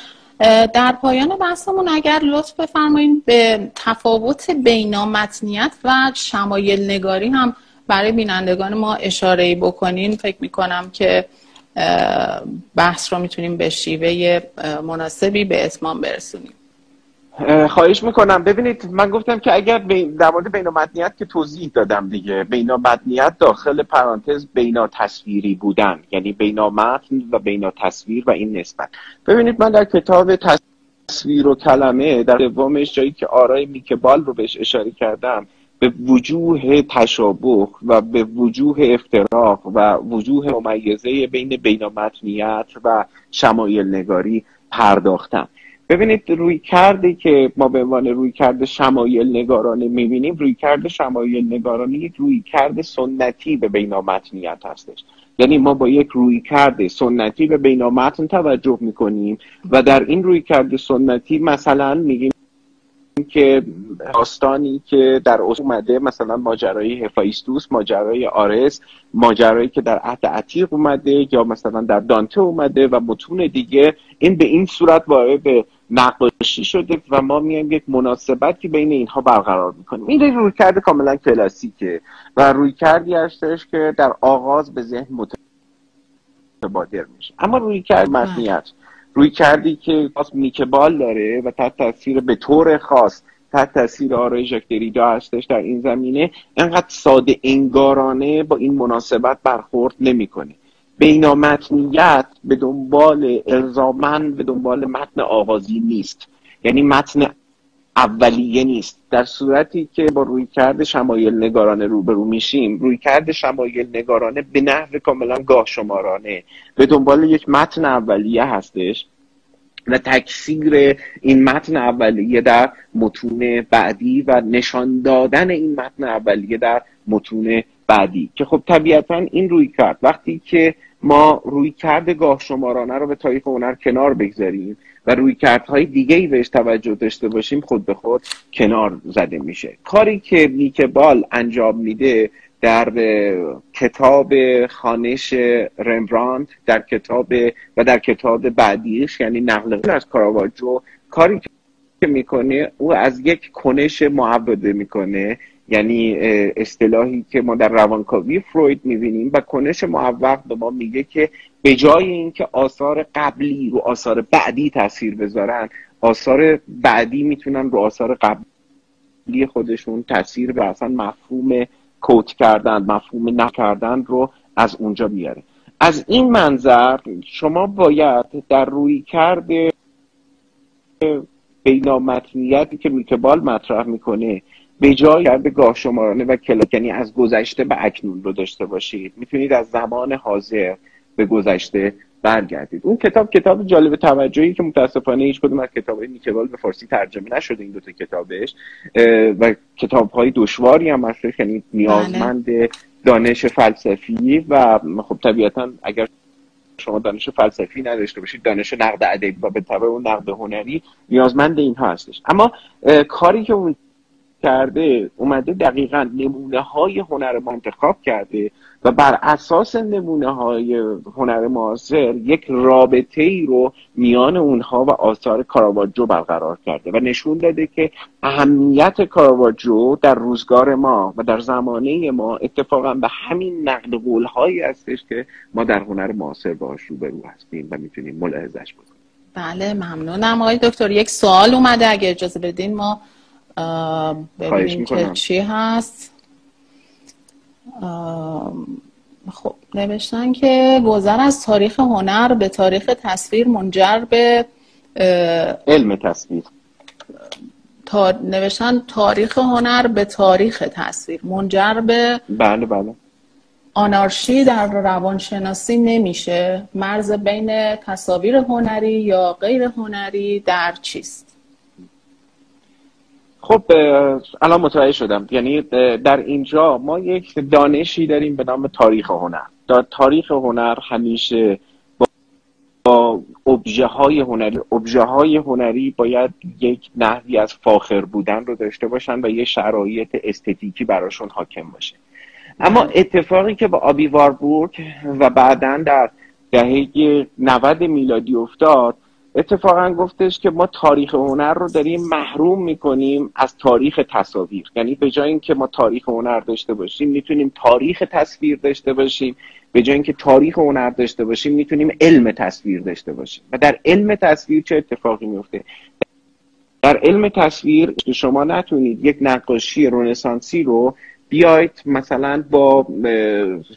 [SPEAKER 1] در پایان بحثمون اگر لطف بفرمایید به تفاوت بینامتنیت و شمایل نگاری هم برای بینندگان ما اشاره بکنین فکر می‌کنم که بحث رو می‌تونیم به شیوه مناسبی به اتمام برسونیم.
[SPEAKER 3] خواهش می‌کنم. ببینید من گفتم که اگر در مورد بینامتنیت که توضیح دادم دیگه. بینامتنیت داخل پرانتز بینا تصویری بودن. یعنی بینامتن و بینا تصویر و این نسبت. ببینید من در کتاب تصویر و کلمه در دومش جایی که آرای میکبال رو بهش اشاره کردم به وجوه تشابه و به وجوه افتراق و وجوه ممیزه بین بینامتنیت و شمایل نگاری پرداختم ببینید روی کرده که ما به عنوان روی کرده شمایل نگارانه می‌بینیم روی کرده شمایل نگارانه یک روی کرده سنتی به بینامتنیت هستش. یعنی ما با یک روی کرده سنتی به بینامتن توجه می‌کنیم و در این روی کرده سنتی مثلا میگیم که داستانی که در اومده مثلا ماجرای هفایستوس ماجرای آرس ماجرایی که در عهد عتیق اومده یا مثلا در دانته اومده و متون دیگه این به این صورت وارد نقاشی شده و ما میایم یک مناسبتی بین اینها برقرار می‌کنیم. این روی کاملا کلاسیکه و روی کردی هستش که در آغاز به ذهن متبادر میشه. اما روی کرد متنیت روی کردی که خاص میکبال داره و تحت تاثیر به طور خاص تحت تاثیر آرای ژاک دریدا هستش در این زمینه انقدر ساده انگارانه با این مناسبت برخورد نمی‌کنه. بینامتنیت به دنبال الزامن به دنبال متن آغازی نیست. یعنی متن اولیه نیست. در صورتی که با روی کرد شمایل نگارانه روبرو میشیم روی کرد شمایل نگارانه به نحو کاملا گاه شمارانه. به دنبال یک متن اولیه هستش و تکثیر این متن اولیه در متون بعدی و نشان دادن این متن اولیه در متون بعدی. که خب طبیعتا این روی کرد وقتی که ما روی کرد گاه شمارانه رو به تاریخ هنر کنار بگذاریم و روی کردهای دیگه ای بهش توجه داشته باشیم خود به خود کنار زده میشه. کاری که میکبال انجام میده در کتاب خانش رمبراند در کتاب و در کتاب بعدیش یعنی نقل از کاراواجو کاری که می‌کنه او از یک کنش معبده می‌کنه. یعنی اصطلاحی که ما در روانکاوی فروید می‌بینیم و کنش معوق به ما میگه که به جای اینکه آثار قبلی رو آثار بعدی تاثیر بذارن آثار بعدی می‌تونن رو آثار قبلی خودشون تاثیر به اصلا مفهوم کوت کردن مفهوم نکردن رو از اونجا بیاره. از این منظر شما باید در روی کرده بینامتنیتی که میکبال مطرح می‌کنه به جای کرده گاه شمارانه و کلاک یعنی از گذشته به اکنون رو داشته باشید. می‌تونید از زمان حاضر به گذشته برگردید. اون کتاب کتاب جالب توجهی که متاسفانه هیچ کدوم از کتابهای نیکبال به فارسی ترجمه نشده این دوتا کتابش. و کتاب های دشواری هم هستش یعنی نیازمند بله. دانش فلسفی و خب طبیعتا اگر شما دانش فلسفی نداشته باشید دانش نقد ادبی و به طبع اون نقد هنری نیازمند اینها هستش. اما کاری که اون کرده اومده دقیقا نمونه های هنر ما انتخاب کرده و بر اساس نمونه های هنر معاصر یک رابطه ای رو میان اونها و آثار کاراواجو برقرار کرده و نشون داده که اهمیت کاراواجو در روزگار ما و در زمانه ما اتفاقا به همین نقد قول هایی هستش که ما در هنر معاصر باش روبرو هستیم و می‌تونیم ملاحظش بکنیم.
[SPEAKER 1] بله ممنونم. آقای دکتر یک سوال اومده. اگه اجازه بدین ما ببینیم که چی هست. خب نوشتن که گذر از تاریخ هنر به تاریخ تصویر منجر به
[SPEAKER 3] علم تصویر.
[SPEAKER 1] تا... نوشتن تاریخ هنر به تاریخ تصویر منجر به
[SPEAKER 3] بله بله.
[SPEAKER 1] آنارشی در روانشناسی نمیشه. مرز بین تصاویر هنری یا غیر هنری در چیست؟
[SPEAKER 3] خب الان متوجه شدم. یعنی در اینجا ما یک دانشی داریم به نام تاریخ هنر. در تاریخ هنر همیشه با ابژه های هنری ابژه های هنری باید یک نحوی از فاخر بودن رو داشته باشن و یه شرایط استتیکی براشون حاکم باشه. اما اتفاقی که با آبی واربورگ و بعدا در دهه 90 میلادی افتاد اتفاقا گفتش که ما تاریخ هنر رو داریم محروم می‌کنیم از تاریخ تصاویر. یعنی به جای اینکه ما تاریخ هنر داشته باشیم می‌تونیم تاریخ تصویر داشته باشیم. به جای اینکه تاریخ هنر داشته باشیم می‌تونیم علم تصویر داشته باشیم. و در علم تصویر چه اتفاقی میفته در علم تصویر شما نتونید یک نقاشی رنسانسی رو بیاید مثلا با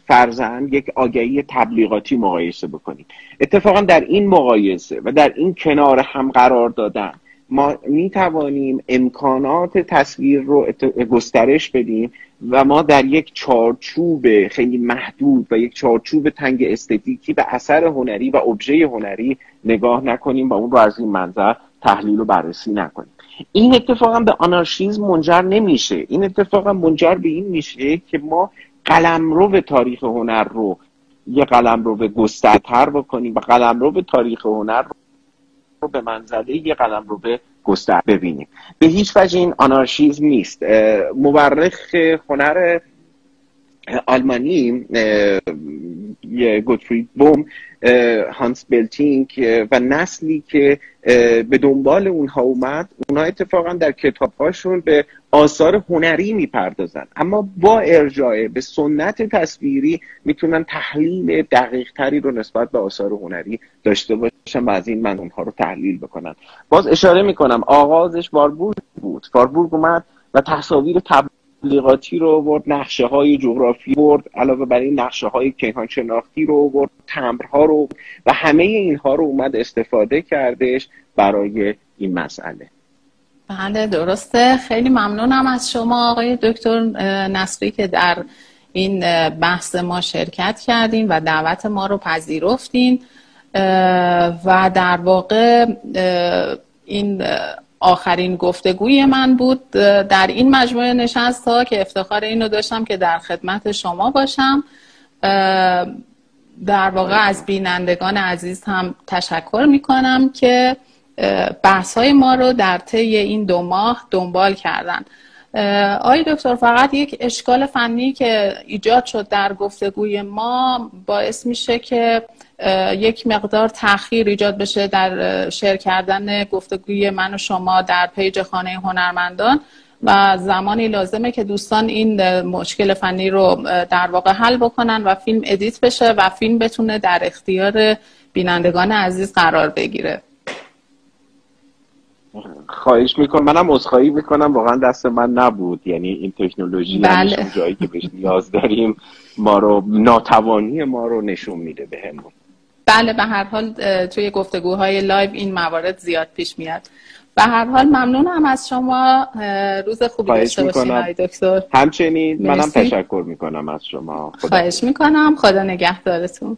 [SPEAKER 3] فرزن یک آگهی تبلیغاتی مقایسه بکنید اتفاقا در این مقایسه و در این کنار هم قرار دادن ما می توانیم امکانات تصویر رو گسترش بدیم و ما در یک چارچوب خیلی محدود و یک چارچوب تنگ استتیکی به اثر هنری و ابژه هنری نگاه نکنیم و اون رو از این منظر تحلیل و بررسی نکنیم. این اتفاقا به آنارشیزم منجر نمیشه. این اتفاقا منجر به این میشه که ما قلمرو به تاریخ هنر رو یه قلمرو به گسترتر بکنیم و قلمرو به تاریخ هنر رو به منزله یه قلمرو به گستر ببینیم. به هیچ وجه این آنارشیزم نیست. مورخ هنر آلمانی گوتفرید بوم هانس بلتینگ و نسلی که به دنبال اونها اومد اونها اتفاقا در کتابهاشون به آثار هنری می‌پردازن. اما با ارجاع به سنت تصویری می‌تونن تحلیل دقیق تری رو نسبت به آثار هنری داشته باشن و از این من اونها رو تحلیل بکنن. باز اشاره می‌کنم آغازش واربورگ بود. واربورگ اومد و تصاویر تبلیغاتی رو برد نقشه های جغرافی برد علاوه بر این نقشه های کیهان شناختی رو برد تمرها رو و همه اینها رو اومد استفاده کردش برای این مسئله.
[SPEAKER 1] بله درسته. خیلی ممنونم از شما آقای دکتر نصری که در این بحث ما شرکت کردین و دعوت ما رو پذیرفتین. و در واقع این آخرین گفتگوی من بود. در این مجموعه نشست ها که افتخار اینو داشتم که در خدمت شما باشم. در واقع از بینندگان عزیز هم تشکر می کنم که بحث های ما رو در طی این دو ماه دنبال کردن. آقای دکتر فقط یک اشکال فنی که ایجاد شد در گفتگوی ما باعث میشه که یک مقدار تاخیر ایجاد بشه در شیر کردن گفتگوی من و شما در پیج خانه هنرمندان و زمانی لازمه که دوستان این مشکل فنی رو در واقع حل بکنن و فیلم edit بشه و فیلم بتونه در اختیار بینندگان عزیز قرار بگیره.
[SPEAKER 3] خواهش می‌کنم. منم عذرخواهی می‌کنم. واقعا دست من نبود. یعنی این تکنولوژی بله. جایی که بهش نیاز داریم ما رو ناتوانی ما رو نشون میده بهمون.
[SPEAKER 1] بله به هر حال توی گفتگوهای live این موارد زیاد پیش میاد. به هر حال ممنونم از شما. روز خوبی داشته باشین دکتر.
[SPEAKER 3] همچنین منم تشکر می‌کنم از شما.
[SPEAKER 1] خدا خواهش می‌کنم. خدا نگهدارتون.